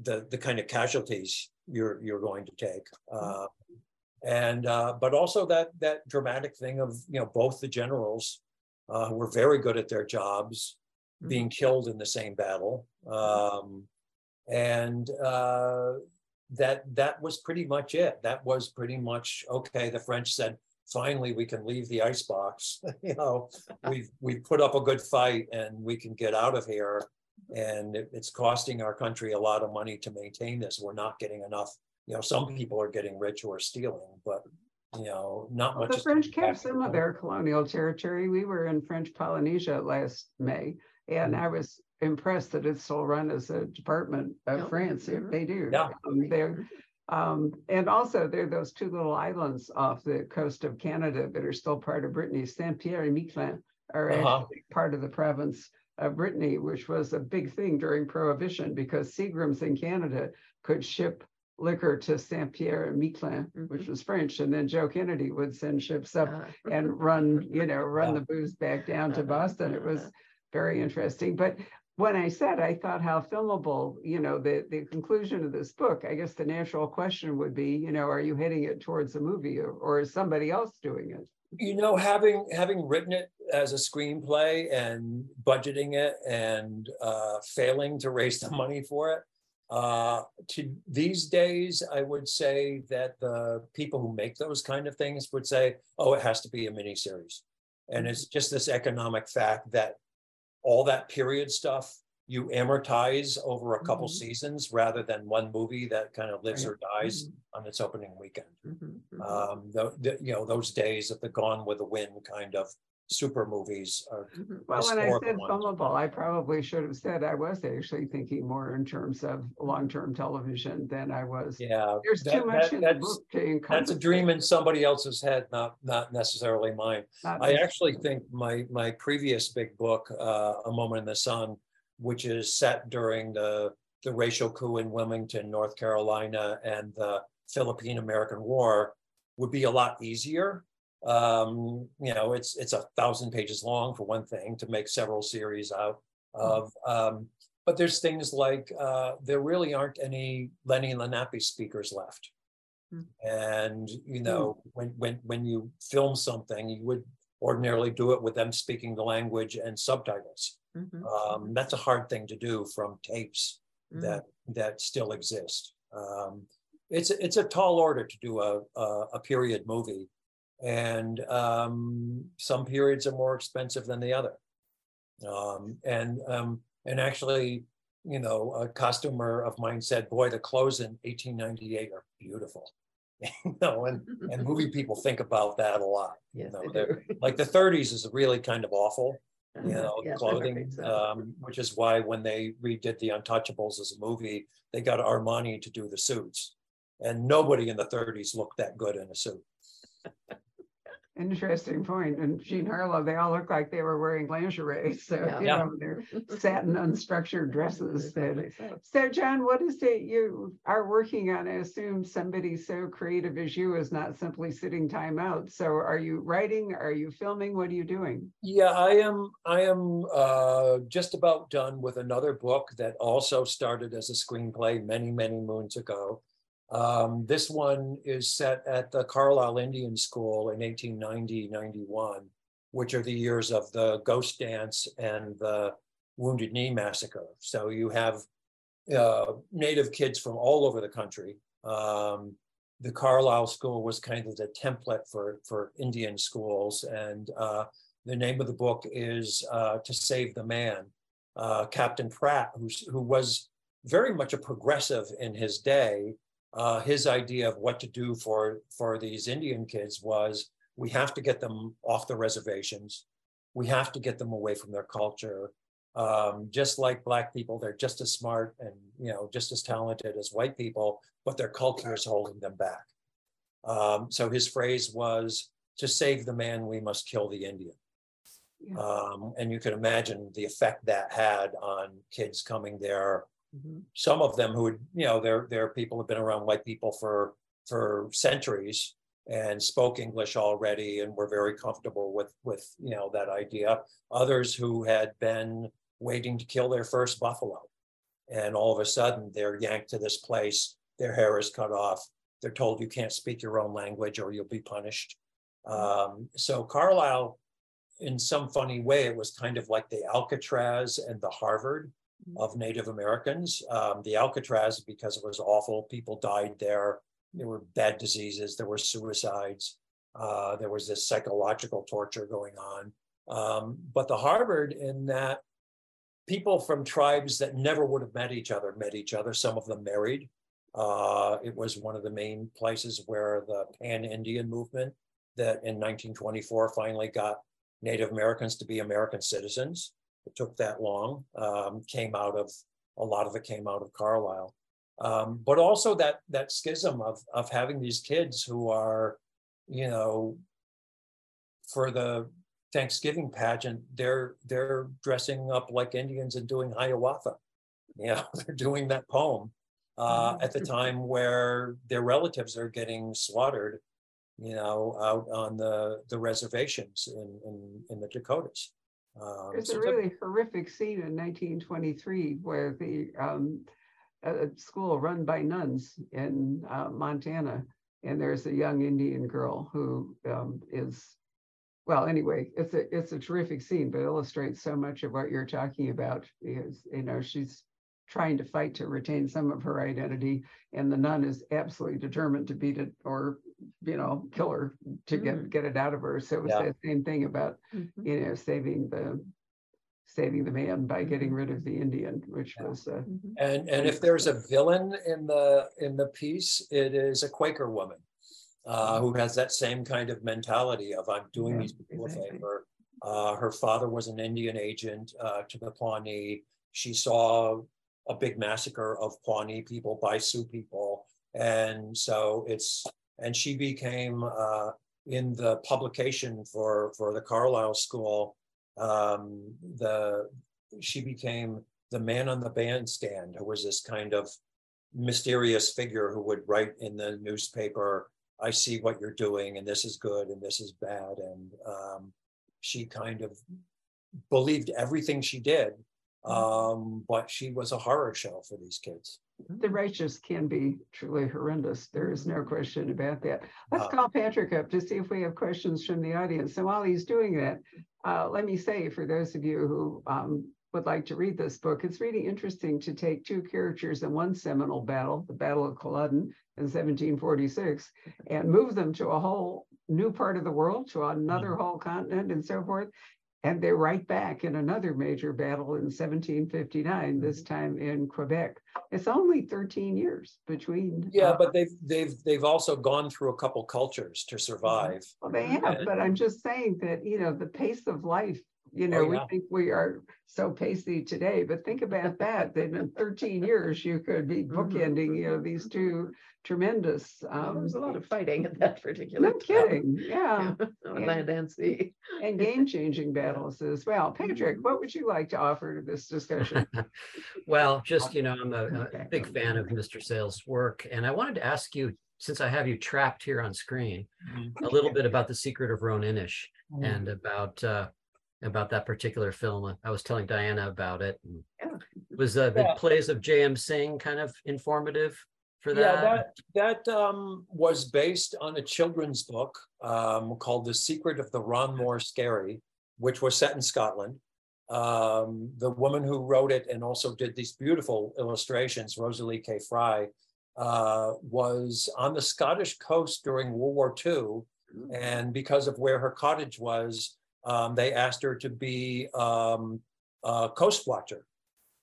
the, the kind of casualties you're, you're going to take. Uh, and, uh, but also that, that dramatic thing of, you know, both the generals uh, were very good at their jobs, being killed in the same battle. Um, and uh, that that was pretty much it. That was pretty much okay. The French said, finally, we can leave the icebox. you know, we've we've put up a good fight and we can get out of here. And it- it's costing our country a lot of money to maintain this. We're not getting enough. You know, some people are getting rich or stealing, but you know, not Well, much. The French coming kept back to some of their colonial territory. We were in French Polynesia last May, and Mhm. I was impressed that it's still run as a department of Yep. France, if they do. Yeah. Um, They're, um, and also there are those two little islands off the coast of Canada that are still part of Brittany, Saint Pierre and Miquelon are Uh-huh. actually part of the province of Brittany, which was a big thing during Prohibition because Seagrams in Canada could ship liquor to Saint Pierre and Miquelon, which Mhm. was French, and then Joe Kennedy would send ships up uh, and run, you know, run Yeah. the booze back down to Uh-huh, Boston. It was uh-huh. very interesting. But when I said I thought how filmable, you know, the the conclusion of this book, I guess the natural question would be, you know, are you heading it towards a movie or, or is somebody else doing it? you know having having written it as a screenplay and budgeting it and uh, failing to raise the money for it uh, to these days i would say that the people who make those kind of things would say oh it has to be a miniseries and it's just this economic fact that all that period stuff you amortize over a couple Mhm. seasons rather than one movie that kind of lives Right. or dies on its opening weekend Mhm, mhm. um, the, the, you know, those days of the Gone with the Wind kind of super movies are. Mhm. Well, when I said ones. filmable, I probably should have said I was actually thinking more in terms of long-term television than I was. Yeah. There's that- too much that- in the that's- book to That's a dream in somebody else's head, not, not necessarily mine. Not I actually think my, my previous big book, uh, A Moment in the Sun, which is set during the, the racial coup in Wilmington, North Carolina, and the Philippine-American War, would be a lot easier. Um, you know, it's, it's a thousand pages long for one thing, to make several series out of. Um, but there's things like, uh, there really aren't any Lenni Lenape speakers left. Hmm. And, you know, when, when, when you film something, you would ordinarily do it with them speaking the language and subtitles. Mhm, Um, that's a hard thing to do from tapes mhm. that, that still exist. Um, it's, it's a tall order to do a, a, a period movie. And, um, some periods are more expensive than the other. Um, and, um, and actually, you know, a customer of mine said, boy, the clothes in eighteen ninety-eight are beautiful. You know, and, and movie people think about that a lot. You know, like the thirties is really kind of awful, you Uh-huh, know, yes, clothing, so. um, which is why when they redid The Untouchables as a movie, they got Armani to do the suits. And nobody in the thirties looked that good in a suit. Interesting point. And Jean Harlow, they all look like they were wearing lingerie. So, Yeah. you Yeah. know, they're satin unstructured dresses that. So. So John, what is it you are working on? I assume somebody so creative as you is not simply sitting time out. So are you writing? Are you filming? What are you doing? Yeah, I am. I am uh, just about done with another book that also started as a screenplay many, many moons ago. Um, this one is set at the Carlisle Indian School in 1890 91, which are the years of the ghost dance and the Wounded Knee massacre. So you have uh, native kids from all over the country. Um, the Carlisle School was kind of the template for for Indian schools, and uh, the name of the book is uh, "To Save the Man." Uh, Captain Pratt, who was very much a progressive in his day, uh, his idea of what to do for for these Indian kids was we have to get them off the reservations, we have to get them away from their culture. Um, just like black people, they're just as smart and you know just as talented as white people, but their culture is holding them back. Um, so his phrase was, "To save the man, we must kill the Indian." Yeah. Um, and you can imagine the effect that had on kids coming there Mm-hmm. Some of them who, you know, they're, they're people who've been around white people for, for centuries and spoke English already and were very comfortable with, with, you know, that idea. Others who had been waiting to kill their first buffalo. And all of a sudden they're yanked to this place, their hair is cut off. They're told you can't speak your own language or you'll be punished. Mm-hmm. Um, so Carlisle, in some funny way, it was kind of like the Alcatraz and the Harvard of Native Americans. Um, the Alcatraz, because it was awful, people died there. There were bad diseases, there were suicides, uh, there was this psychological torture going on. Um, but the Harvard, in that people from tribes that never would have met each other met each other, some of them married. Uh, it was one of the main places where the Pan Indian movement that in 1924 finally got Native Americans to be American citizens it took that long, um, came out of, a lot of it came out of Carlisle. Um, but also that that schism of of having these kids who are, you know, for the Thanksgiving pageant, they're they're dressing up like Indians and doing Hiawatha. You know, they're doing that poem uh, at the time where their relatives are getting slaughtered, you know, out on the the reservations in in, in the Dakotas. Um, There's a really horrific scene in 1923 where the um, a school run by nuns in uh, Montana, and there's a young Indian girl who um, is, well, anyway, it's a it's a terrific scene, but illustrates so much of what you're talking about. Because you know she's trying to fight to retain some of her identity, and the nun is absolutely determined to beat it or you know kill her to mm-hmm. get get it out of her. So it was yeah. the same thing about mm-hmm. you know saving the saving the man by getting mm-hmm. rid of the Indian, which yeah. was uh, mm-hmm. and and if there's a villain in the in the piece, it is a Quaker woman. Uh, mm-hmm. who has that same kind of mentality of I'm doing yeah, these people exactly. a favor. Uh, her father was an Indian agent uh, to the Pawnee. She saw a big massacre of Pawnee people by Sioux people. And so it's, and she became uh, in the publication for, for the Carlisle School, um, the, she became the man on the bandstand who was this kind of mysterious figure who would write in the newspaper, I see what you're doing and this is good and this is bad. And um, she kind of believed everything she did Mm-hmm. Um, but she was a horror show for these kids. The righteous can be truly horrendous. There is no question about that. Let's uh, call Patrick up to see if we have questions from the audience. So while he's doing that, uh, let me say for those of you who um, would like to read this book, it's really interesting to take two characters in one seminal battle, the Battle of Culloden in 1746, and move them to a whole new part of the world, to another mm-hmm. whole continent and so forth, and they're right back in another major battle in 1759, this mm-hmm. time in Quebec. It's only 13 years between. Yeah, uh, but they've they've they've also gone through a couple cultures to survive. Well, they have, but I'm just saying that you know the pace of life you know, oh, yeah. we think we are so pacey today, but think about that. That in 13 years you could be mm-hmm. bookending, you know, these two tremendous. Um, well, there was a lot of fighting in that particular. No kidding. Yeah. On land and sea. and game-changing battles as well. Patrick, mm-hmm. what would you like to offer to this discussion? well, just you know, I'm a, a big fan of Mr. Sayles' work, and I wanted to ask you, since I have you trapped here on screen, mm-hmm. a little bit about the secret of Roan Inish mm-hmm. and about. Uh, about that particular film. I was telling Diana about it. Yeah. Was uh, the yeah. plays of J.M. Synge kind of informative for that? Yeah, that that um, was based on a children's book um, called The Secret of the Ron Mor Skerry, which was set in Scotland. Um, the woman who wrote it and also did these beautiful illustrations, Rosalie K. Fry, uh, was on the Scottish coast during World War II. And because of where her cottage was, um, they asked her to be um, a coast watcher.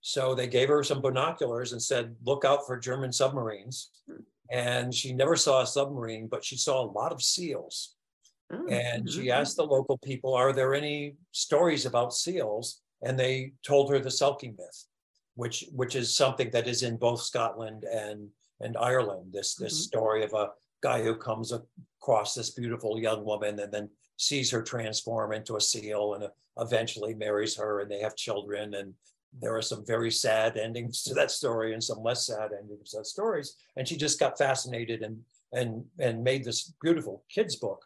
So they gave her some binoculars and said, look out for German submarines. And she never saw a submarine, but she saw a lot of seals. Oh, And she mhm. asked the local people, are there any stories about seals? And they told her the Selkie myth, which which is something that is in both Scotland and and Ireland. This this Mhm. story of a guy who comes across this beautiful young woman and then sees her transform into a seal and eventually marries her and they have children. And there are some very sad endings to that story and some less sad endings to that stories. And she just got fascinated and and and made this beautiful kids book.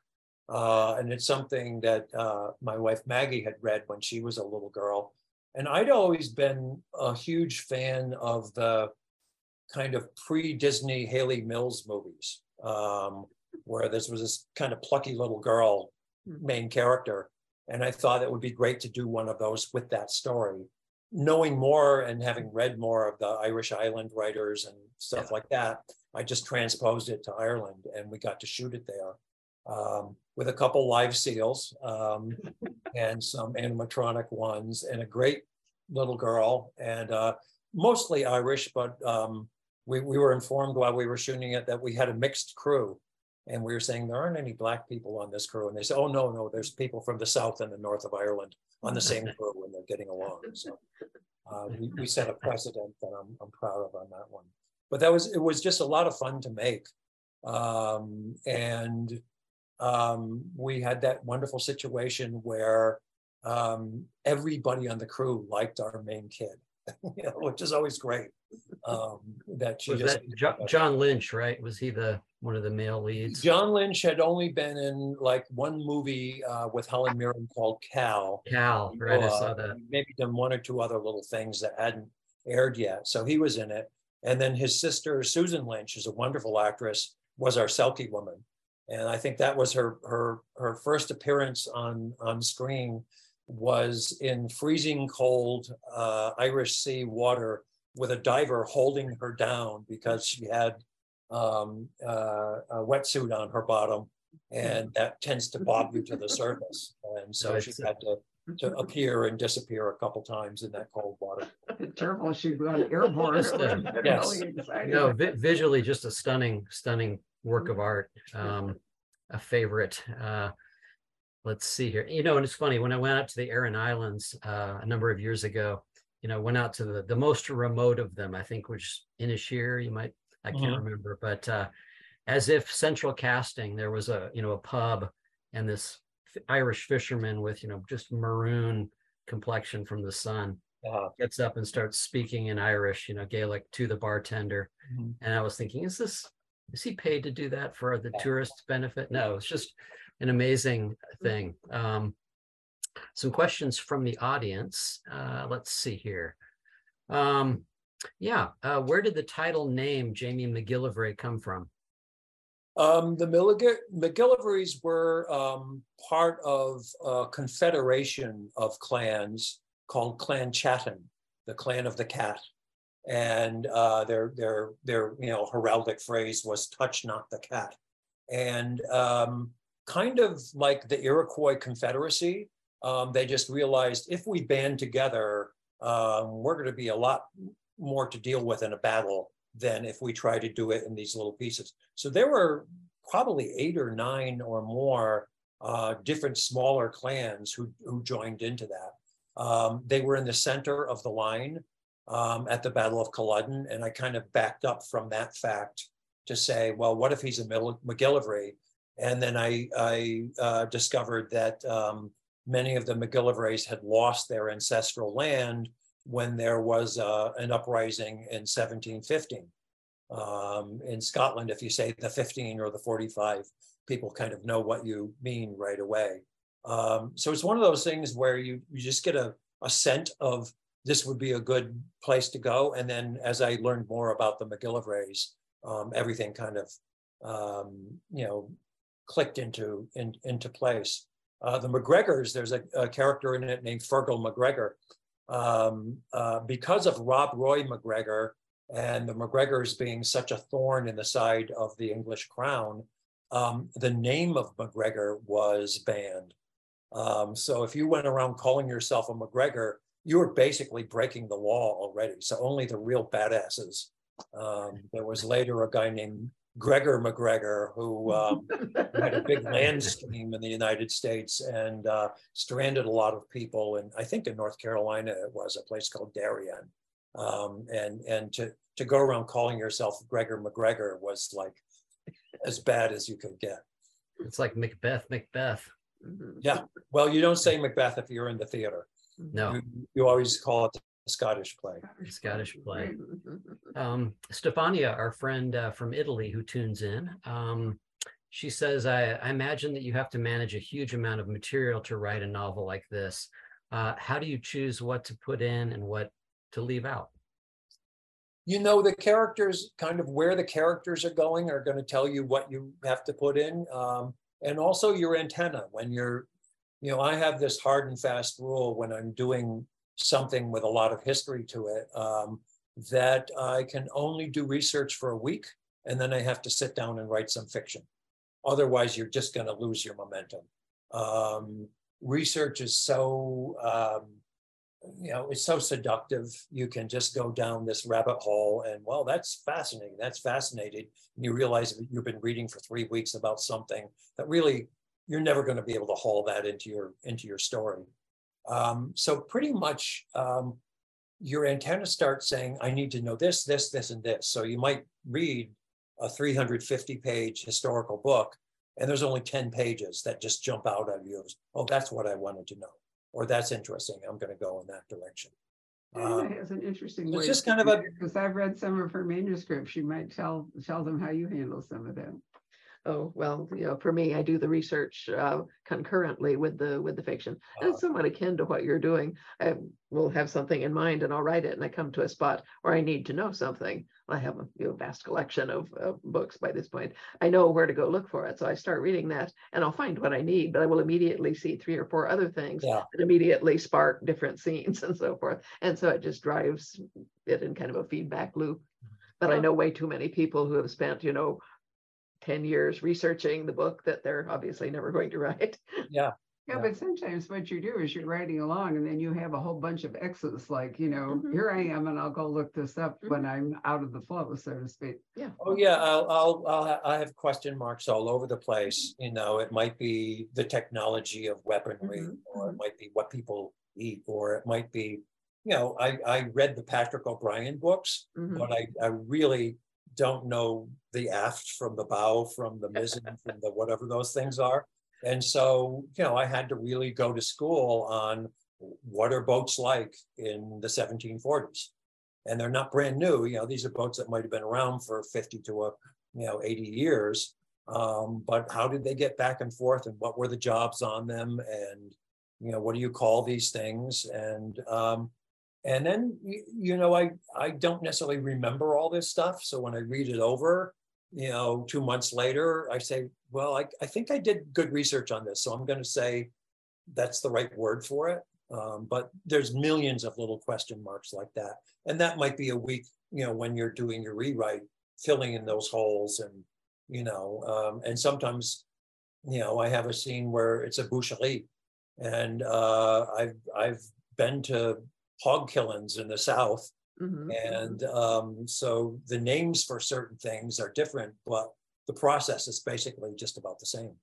Uh, and it's something that uh, my wife Maggie had read when she was a little girl. And I'd always been a huge fan of the kind of pre-Disney Hayley Mills movies, um, where this was this kind of plucky little girl main character. And I thought it would be great to do one of those with that story. Knowing more and having read more of the Irish Island writers and stuff like that, I just transposed it to Ireland and we got to shoot it there um, with a couple live seals um, and some animatronic ones and a great little girl and uh, mostly Irish, but um, we, we were informed while we were shooting it that we had a mixed crew. And we were saying there aren't any black people on this crew. And they said, oh, no, no, there's people from the south and the north of Ireland on the same crew and they're getting along. So uh, we, we set a precedent that I'm, I'm proud of on that one. But that was, it was just a lot of fun to make. Um, and um, we had that wonderful situation where um, everybody on the crew liked our main kid, you know, which is always great. Um, that she Was just that Jo- John Lynch, right? Was he the, one of the male leads? John Lynch had only been in like one movie uh, with Helen Mirren called Cal. Cal, right, I Uh, saw that. Maybe done one or two other little things that hadn't aired yet. So he was in it. And then his sister Susan Lynch is a wonderful actress, was our Selkie woman. And I think that was her her her first appearance on on screen was in freezing cold uh, Irish Sea water with a diver holding her down because she had um, uh, a wetsuit on her bottom, and that tends to bob you to the surface. And so she had to to appear and disappear a couple times in that cold water. Terrible. she got airborne. Just, yes. Really. No, vi- visually just a stunning, stunning work of art. Um, a favorite. Uh, let's see here. You know, and it's funny when I went out to the Aran Islands uh, a number of years ago. You know, went out to the the most remote of them. I think which Inisheer. You might I can't Mhm. remember, but uh, as if central casting, there was a you know a pub and this Irish fisherman with you know just maroon complexion from the sun Uh, gets up and starts speaking in Irish, you know, Gaelic to the bartender. Mhm. And I was thinking, is this, is he paid to do that for the Yeah. tourist benefit? No, it's just an amazing thing. Um, some questions from the audience. Uh, let's see here. Um, yeah, uh, where did the title name Jamie MacGillivray come from? Um, the MacGillivrays were um, part of a confederation of clans called Clan Chattan, the clan of the cat. And uh, their their their you know heraldic phrase was "touch not the cat," and um, kind of like the Iroquois Confederacy, um, they just realized if we band together, um, we're going to be a lot more to deal with in a battle than if we try to do it in these little pieces. So there were probably eight or nine or more uh, different smaller clans who, who joined into that. Um, they were in the center of the line um, at the Battle of Culloden, and I kind of backed up from that fact to say, well, what if he's a MacGillivray? And then I, I uh, discovered that um, many of the MacGillivrays had lost their ancestral land when there was uh, an uprising in 1715. Um, in Scotland, if you say the 15 or the 45, people kind of know what you mean right away. Um, so it's one of those things where you, you just get a, a scent of this would be a good place to go. And then as I learned more about the MacGillivrays, um, everything kind of, um, you know, clicked into, in, into place. Uh, the McGregors, there's a, a character in it named Fergal McGregor, um, uh, because of Rob Roy McGregor and the McGregors being such a thorn in the side of the English crown, um, the name of McGregor was banned. Um, so if you went around calling yourself a McGregor, you were basically breaking the law already. So only the real badasses. Um, there was later a guy named Gregor McGregor who um, had a big land scheme in the United States and uh, stranded a lot of people. And I think in North Carolina it was a place called Darien. Um, and and to to go around calling yourself Gregor McGregor was like as bad as you could get. It's like Macbeth, Macbeth. Yeah. Well, you don't say Macbeth if you're in the theater. No, You, you always call it Scottish play. Scottish play. Mhm. Um, Stefania, our friend uh, from Italy who tunes in, um, she says, I, I imagine that you have to manage a huge amount of material to write a novel like this. Uh, how do you choose what to put in and what to leave out? You know, the characters, kind of where the characters are going, are going to tell you what you have to put in. Um, and also your antenna when you're, you know, I have this hard and fast rule when I'm doing something with a lot of history to it um, that I can only do research for a week and then I have to sit down and write some fiction. Otherwise, you're just going to lose your momentum. Um, research is so, um, you know, it's so seductive. You can just go down this rabbit hole and, well, that's fascinating. That's fascinating. And you realize that you've been reading for three weeks about something that really you're never going to be able to haul that into your into your story. Um, so pretty much um, your antenna starts saying, I need to know this, this, this, and this. So you might read a 350 page historical book, and there's only 10 pages that just jump out at you. as, Oh, that's what I wanted to know, or that's interesting. I'm going to go in that direction. Um, has an interesting it's way. just kind of a- Because I've read some of her manuscripts. You might tell, tell them how you handle some of them. Oh, well, you know, for me, I do the research uh, concurrently with the, with the fiction. And it's somewhat akin to what you're doing. I will have something in mind and I'll write it and I come to a spot where I need to know something. I have a you know, vast collection of, of books by this point. I know where to go look for it. So I start reading that and I'll find what I need, but I will immediately see three or four other things Yeah. that immediately spark different scenes and so forth. And so it just drives it in kind of a feedback loop. But I know way too many people who have spent, you know, 10 years researching the book that they're obviously never going to write. Yeah. Yeah, Yeah. but sometimes what you do is you're writing along and then you have a whole bunch of X's, like, you know, Mhm. here I am and I'll go look this up when I'm out of the flow, so to speak. Yeah. Oh yeah, I'll, I'll, I'll, I have question marks all over the place. You know, it might be the technology of weaponry, Mhm, or it might be what people eat, or it might be, you know, I, I read the Patrick O'Brian books, Mhm. but I, I really don't know the aft from the bow, from the mizzen, from the whatever those things are. And so, you know, I had to really go to school on what are boats like in the seventeen forties? And they're not brand new, you know, these are boats that might have been around for fifty to a, you know, eighty years. Um, but how did they get back and forth and what were the jobs on them? And, you know, what do you call these things? And, um, and then, you, know, I, I don't necessarily remember all this stuff. So when I read it over, you know, two months later, I say, well, I, I think I did good research on this. So I'm going to say that's the right word for it. Um, but there's millions of little question marks like that. And that might be a week, you know, when you're doing your rewrite, filling in those holes and, you know, um, and sometimes, you know, I have a scene where it's a boucherie and uh, I've, I've been to hog killings in the South Mhm, and um, so the names for certain things are different, but the process is basically just about the same.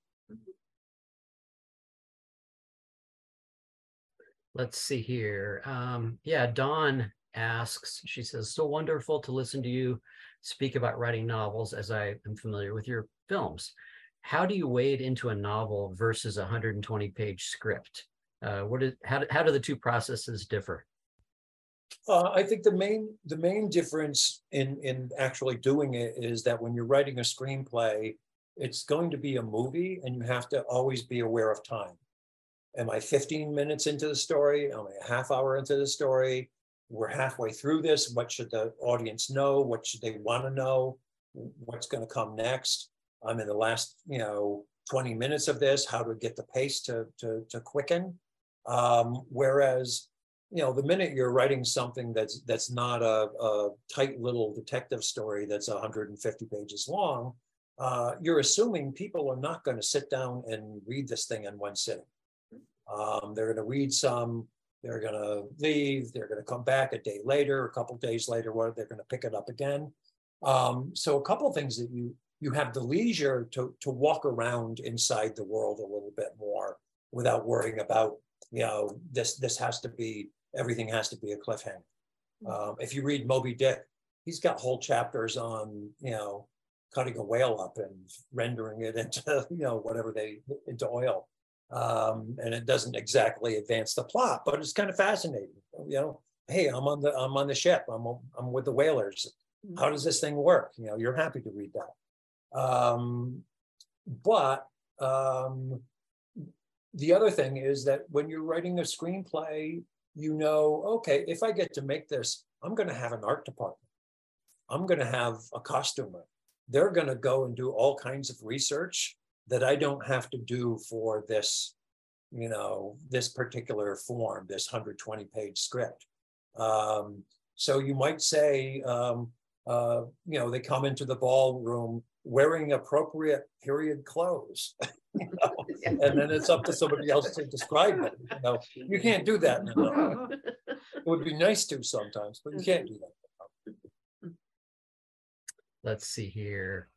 Let's see here. Um, yeah, Dawn asks, she says, so wonderful to listen to you speak about writing novels as I am familiar with your films. How do you wade into a novel versus a 120 page script? Uh, what is, how, do- how do the two processes differ? Uh, I think the main the main difference in in actually doing it is that when you're writing a screenplay, it's going to be a movie, and you have to always be aware of time. Am I 15 minutes into the story? Am I a half hour into the story? We're halfway through this. What should the audience know? What should they want to know? What's going to come next? I'm in the last, you know, 20 minutes of this. How to get the pace to to to quicken? Um, whereas you know, the minute you're writing something that's that's not a, a tight little detective story that's 150 pages long, uh, you're assuming people are not going to sit down and read this thing in one sitting. Um, they're going to read some, they're going to leave, they're going to come back a day later, a couple days later, what they're going to pick it up again. Um, so a couple things that you you have the leisure to to walk around inside the world a little bit more without worrying about you know this this has to be everything has to be a cliffhanger. Um, if you read Moby Dick, he's got whole chapters on you know cutting a whale up and rendering it into you know whatever they into oil. Um, and it doesn't exactly advance the plot but it's kind of fascinating. You know hey i'm on the i'm on the ship. I'm i'm with the whalers. How does this thing work? You know you're happy to read that. Um, but um, the other thing is that when you're writing a screenplay you know okay if i get to make this i'm going to have an art department i'm going to have a costumer they're going to go and do all kinds of research that I don't have to do for this, you know, this particular form, this 120 page script. Um, so you might say, um, uh, you know, they come into the ballroom wearing appropriate period clothes. you know? and then it's up to somebody else to describe it. You know, you can't do that. It would be nice to sometimes, but you can't do that let's see here.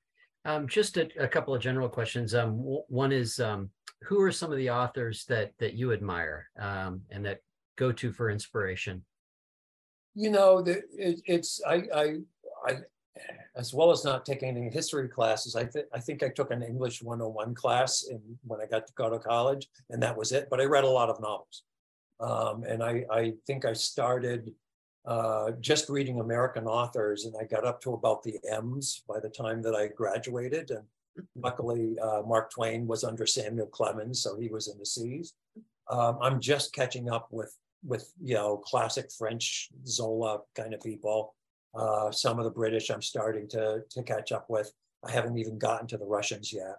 Um, just a, a, couple of general questions. Um, one is, um, who are some of the authors that that you admire um, and that go to for inspiration? You know, the, it, it's I, I, I, as well as not taking any history classes. I think I think I took an English 101 class in when I got to go to college, and that was it. But I read a lot of novels, um, and I I think I started uh, just reading American authors, and I got up to about the M's by the time that I graduated. And luckily, uh, Mark Twain was under Samuel Clemens, so he was in the C's. Um, I'm just catching up with with you know classic French Zola kind of people. Uh, some of the British I'm starting to to catch up with. I haven't even gotten to the Russians yet.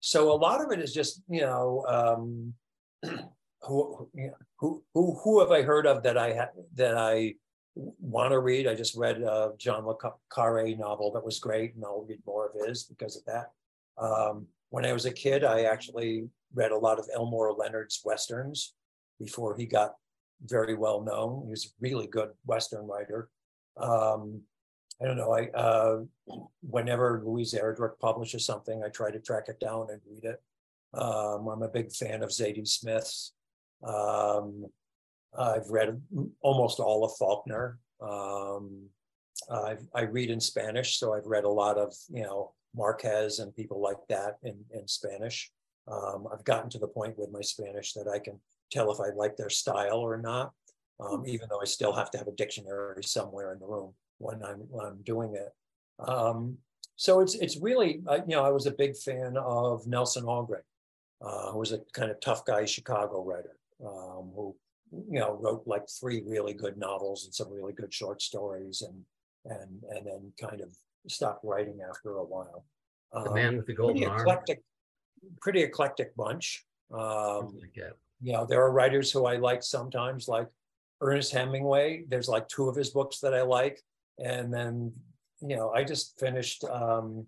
So a lot of it is just you know um, who, who who who have I heard of that I ha- that I want to read. I just read a John Le Carre novel that was great, and I'll read more of his because of that. Um, when I was a kid, I actually read a lot of Elmore Leonard's westerns before he got very well known. He was a really good western writer. Um, I don't know. I uh, whenever Louise Erdrich publishes something, I try to track it down and read it. Um, I'm a big fan of Zadie Smith's. Um, I've read almost all of Faulkner. Um, i read in Spanish, so I've read a lot of you know Marquez and people like that in, in Spanish. Um, I've gotten to the point with my Spanish that I can tell if I like their style or not, um, even though I still have to have a dictionary somewhere in the room when I'm when I'm doing it. Um, so it's it's really uh, you know I was a big fan of Nelson Algren, uh, who was a kind of tough guy Chicago writer um, who you know, wrote like three really good novels and some really good short stories, and and and then kind of stopped writing after a while. The um, man with the golden pretty eclectic, arm. Pretty eclectic bunch. Um, you know, there are writers who I like sometimes, like Ernest Hemingway. There's like two of his books that I like, and then you know, I just finished um,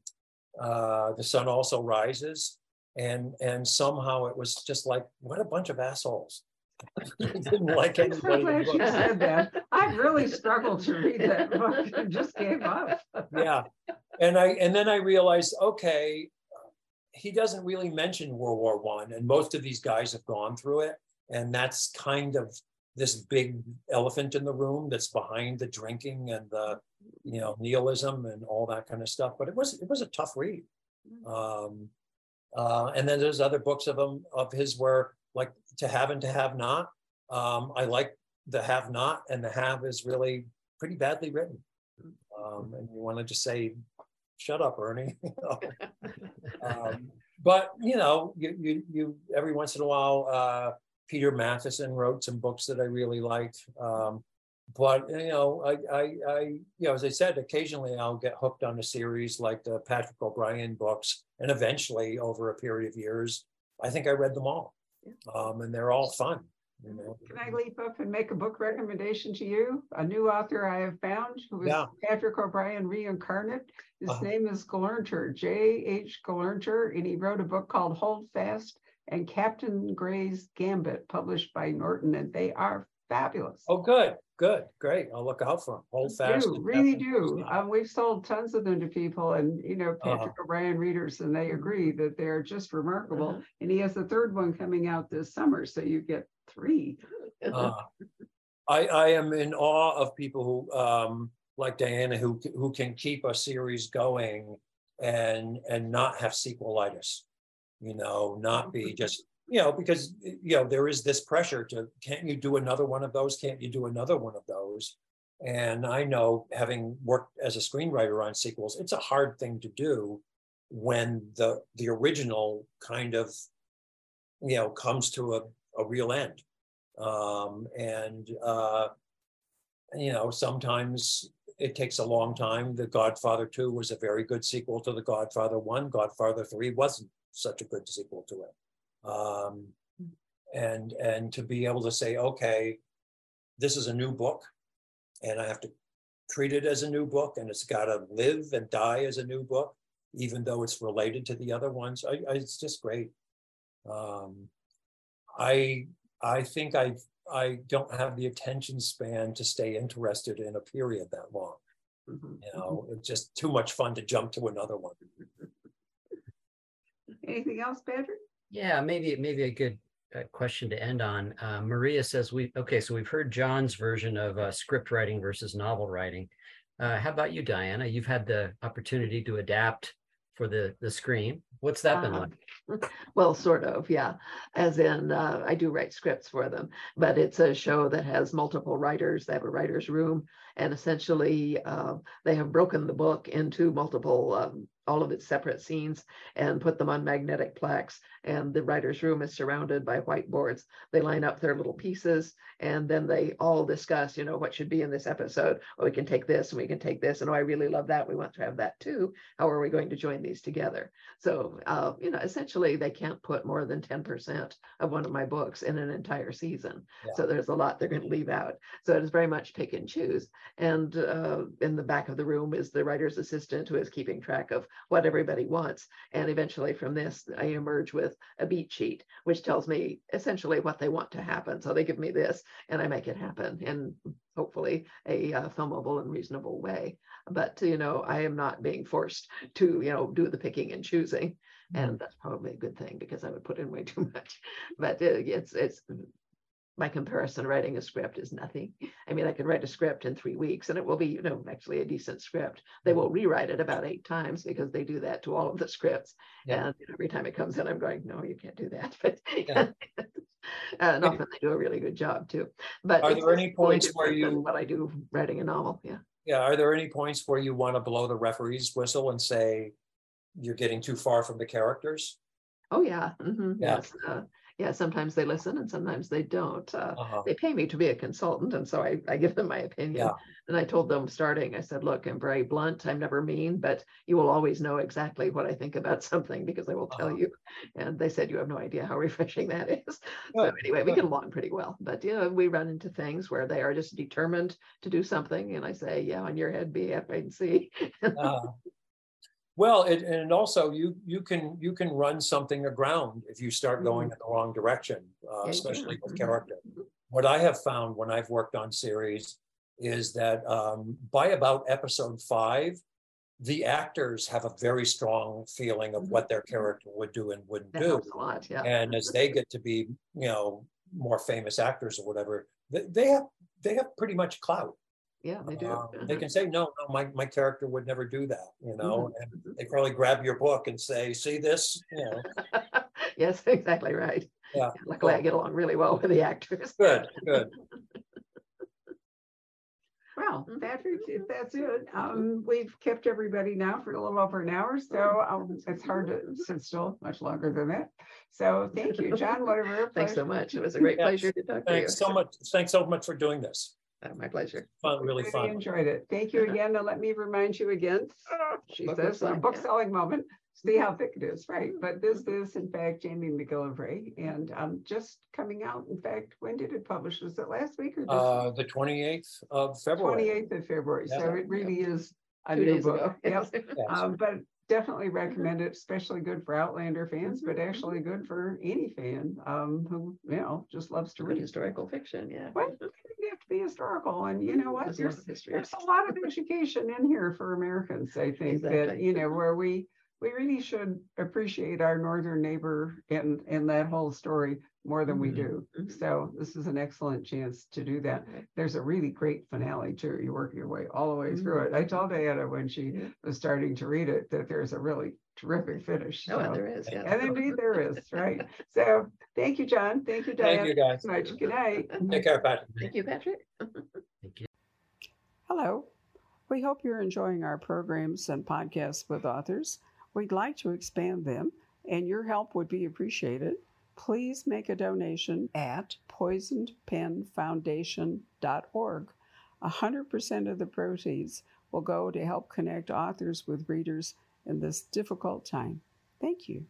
uh, The Sun Also Rises, and and somehow it was just like, what a bunch of assholes didn't like anybody. glad you said that. I really struggled to read that book and just gave up. yeah, and I and then I realized, okay, he doesn't really mention World War One, and most of these guys have gone through it, and that's kind of this big elephant in the room that's behind the drinking and the you know nihilism and all that kind of stuff. But it was it was a tough read. Mm. Um, uh, and then there's other books of him of his where like to have and to have not. Um, I like the have not, and the have is really pretty badly written. Um, and you want to just say, "Shut up, Ernie." um, but you know, you, you, you every once in a while, uh, Peter Matthiessen wrote some books that I really liked. Um, but you know, I, I, I, you know, as I said, occasionally I'll get hooked on a series like the Patrick O'Brian books, and eventually, over a period of years, I think I read them all um, and they're all fun. you know. Can I leap up and make a book recommendation to you? A new author I have found who is Yeah. Patrick O'Brian reincarnate. His Uh-huh. name is Gelernter, J H Gelernter, and he wrote a book called Hold Fast and Captain Grey's Gambit, published by Norton, and they are fabulous. Oh, good, good, great. I'll look out for them. Hold fast. do, really do. Um, we've sold tons of them to people and, you know, Uh-huh. Patrick O'Brian readers, and they agree that they're just remarkable. Uh-huh. And he has a third one coming out this summer, so you get three. Uh, I, I am in awe of people who, um, like Diana, who, who can keep a series going and, and not have sequelitis. You know, not be just, you know, because, you know, there is this pressure to, can't you do another one of those? Can't you do another one of those? And I know, having worked as a screenwriter on sequels, it's a hard thing to do when the, the original kind of, you know, comes to a, a real end. Um, and, uh, you know, sometimes it takes a long time. The Godfather 2 was a very good sequel to The Godfather 1. Godfather 3 wasn't such a good sequel to it. Um, and and to be able to say, okay, this is a new book, and I have to treat it as a new book, and it's got to live and die as a new book, even though it's related to the other ones. I, I, it's just great. Um, I I think I I don't have the attention span to stay interested in a period that long. Mhm. You know, it's just too much fun to jump to another one. Anything else, Patrick? Yeah, maybe maybe a good uh, question to end on. Uh, Maria says we okay, so we've heard John's version of uh, script writing versus novel writing. Uh, how about you, Diana? You've had the opportunity to adapt for the the screen. What's that been Uh, like? Well, sort of, yeah. As in, uh, I do write scripts for them, but it's a show that has multiple writers. They have a writer's room, and essentially, uh, they have broken the book into multiple, um, all of its separate scenes, and put them on magnetic plaques. And the writer's room is surrounded by whiteboards. They line up their little pieces, and then they all discuss, you know, what should be in this episode. Oh, we can take this, and we can take this, and oh, I really love that. We want to have that too. How are we going to join these together? So, uh, you know, essentially, they can't put more than ten percent of one of my books in an entire season. Yeah. So there's a lot they're going to leave out. So it is very much pick and choose. And uh, in the back of the room is the writer's assistant who is keeping track of what everybody wants. And eventually, from this, I emerge with a beat sheet, which tells me essentially what they want to happen. So they give me this, and I make it happen in hopefully a uh, filmable and reasonable way. But you know, I am not being forced to you know do the picking and choosing and that's probably a good thing because I would put in way too much. But uh, it's it's my comparison writing a script is nothing. I mean, I can write a script in three weeks and it will be, you know, actually a decent script. They will rewrite it about eight times because they do that to all of the scripts. Yeah. And every time it comes in, I'm going, no, you can't do that. But Yeah. and often they do a really good job too. But Are there any points where you- what I do writing a novel? Yeah. Yeah, are there any points where you want to blow the referee's whistle and say you're getting too far from the characters? Oh, yeah. mhm, Yeah. Yes. Uh, yeah. Sometimes they listen and sometimes they don't. Uh, Uh-huh. they pay me to be a consultant and so I, I give them my opinion. Yeah. And I told them starting, I said, look, I'm very blunt. I'm never mean, but you will always know exactly what I think about something because I will tell Uh-huh. you. And they said, you have no idea how refreshing that is. So anyway, we good. get along pretty well, but you know, we run into things where they are just determined to do something. And I say, yeah, on your head, be F, and see. Uh, Well, it, and also you, you can, you can run something aground if you start going in the wrong direction, uh, especially with Mhm. character. What I have found when I've worked on series is that um, by about episode five, the actors have a very strong feeling of what their character would do and wouldn't That do. lot, yeah. And as they get to be, you know, more famous actors or whatever, they, they have, they have pretty much clout. Yeah, they do. Um, They uh-huh. can say, no, no, my, my character would never do that, you know, and Mhm. they probably grab your book and say, see this, you know, Yes, exactly right. Yeah. Luckily, I get along really well with the actors. good, good. Well, Patrick, if that's it, um, we've kept everybody now for a little over an hour, so um, it's hard to sit still much longer than that. So thank you, John, whatever. Thanks so much. It was a great Yeah. pleasure to talk to you. Thanks so much. Thanks so much for doing this. Uh, My pleasure. Fun, really fun. Enjoyed it. Thank you again. And let me remind you again, she Book says, a selling, book yeah. selling moment. See how thick it is, right? But this is in fact Jamie MacGillivray and um just coming out. In fact, when did it publish? Was it last week or Uh, this? the twenty-eighth of February. Twenty-eighth of February. So it really is a Two new book. ago. Yep. Yes. Um, but definitely recommend it, especially good for Outlander fans, but Mhm, actually good for any fan um who, you know, just loves to Good read. historical fiction, yeah. Well, it doesn't have to be historical, and you know what? There's a lot There's, of history. there's a lot of education in here for Americans, I think, that, you know, where we, we really should appreciate our northern neighbor and, and that whole story more than we Mhm. do. Mhm. So this is an excellent chance to do that. Right. There's a really great finale too. You work your way all the way through it. I told Diana when she Yeah. was starting to read it that there's a really terrific finish. Oh, and so- there is, yeah. And indeed there is, right? So thank you, John. Thank you, Thank you, guys. so Much. Good night. Take care, Patrick. Thank you, Patrick. Thank you. Hello. We hope you're enjoying our programs and podcasts with authors. We'd like to expand them, and your help would be appreciated. Please make a donation at poisonedpenfoundation.org. 100% of the proceeds will go to help connect authors with readers in this difficult time. Thank you.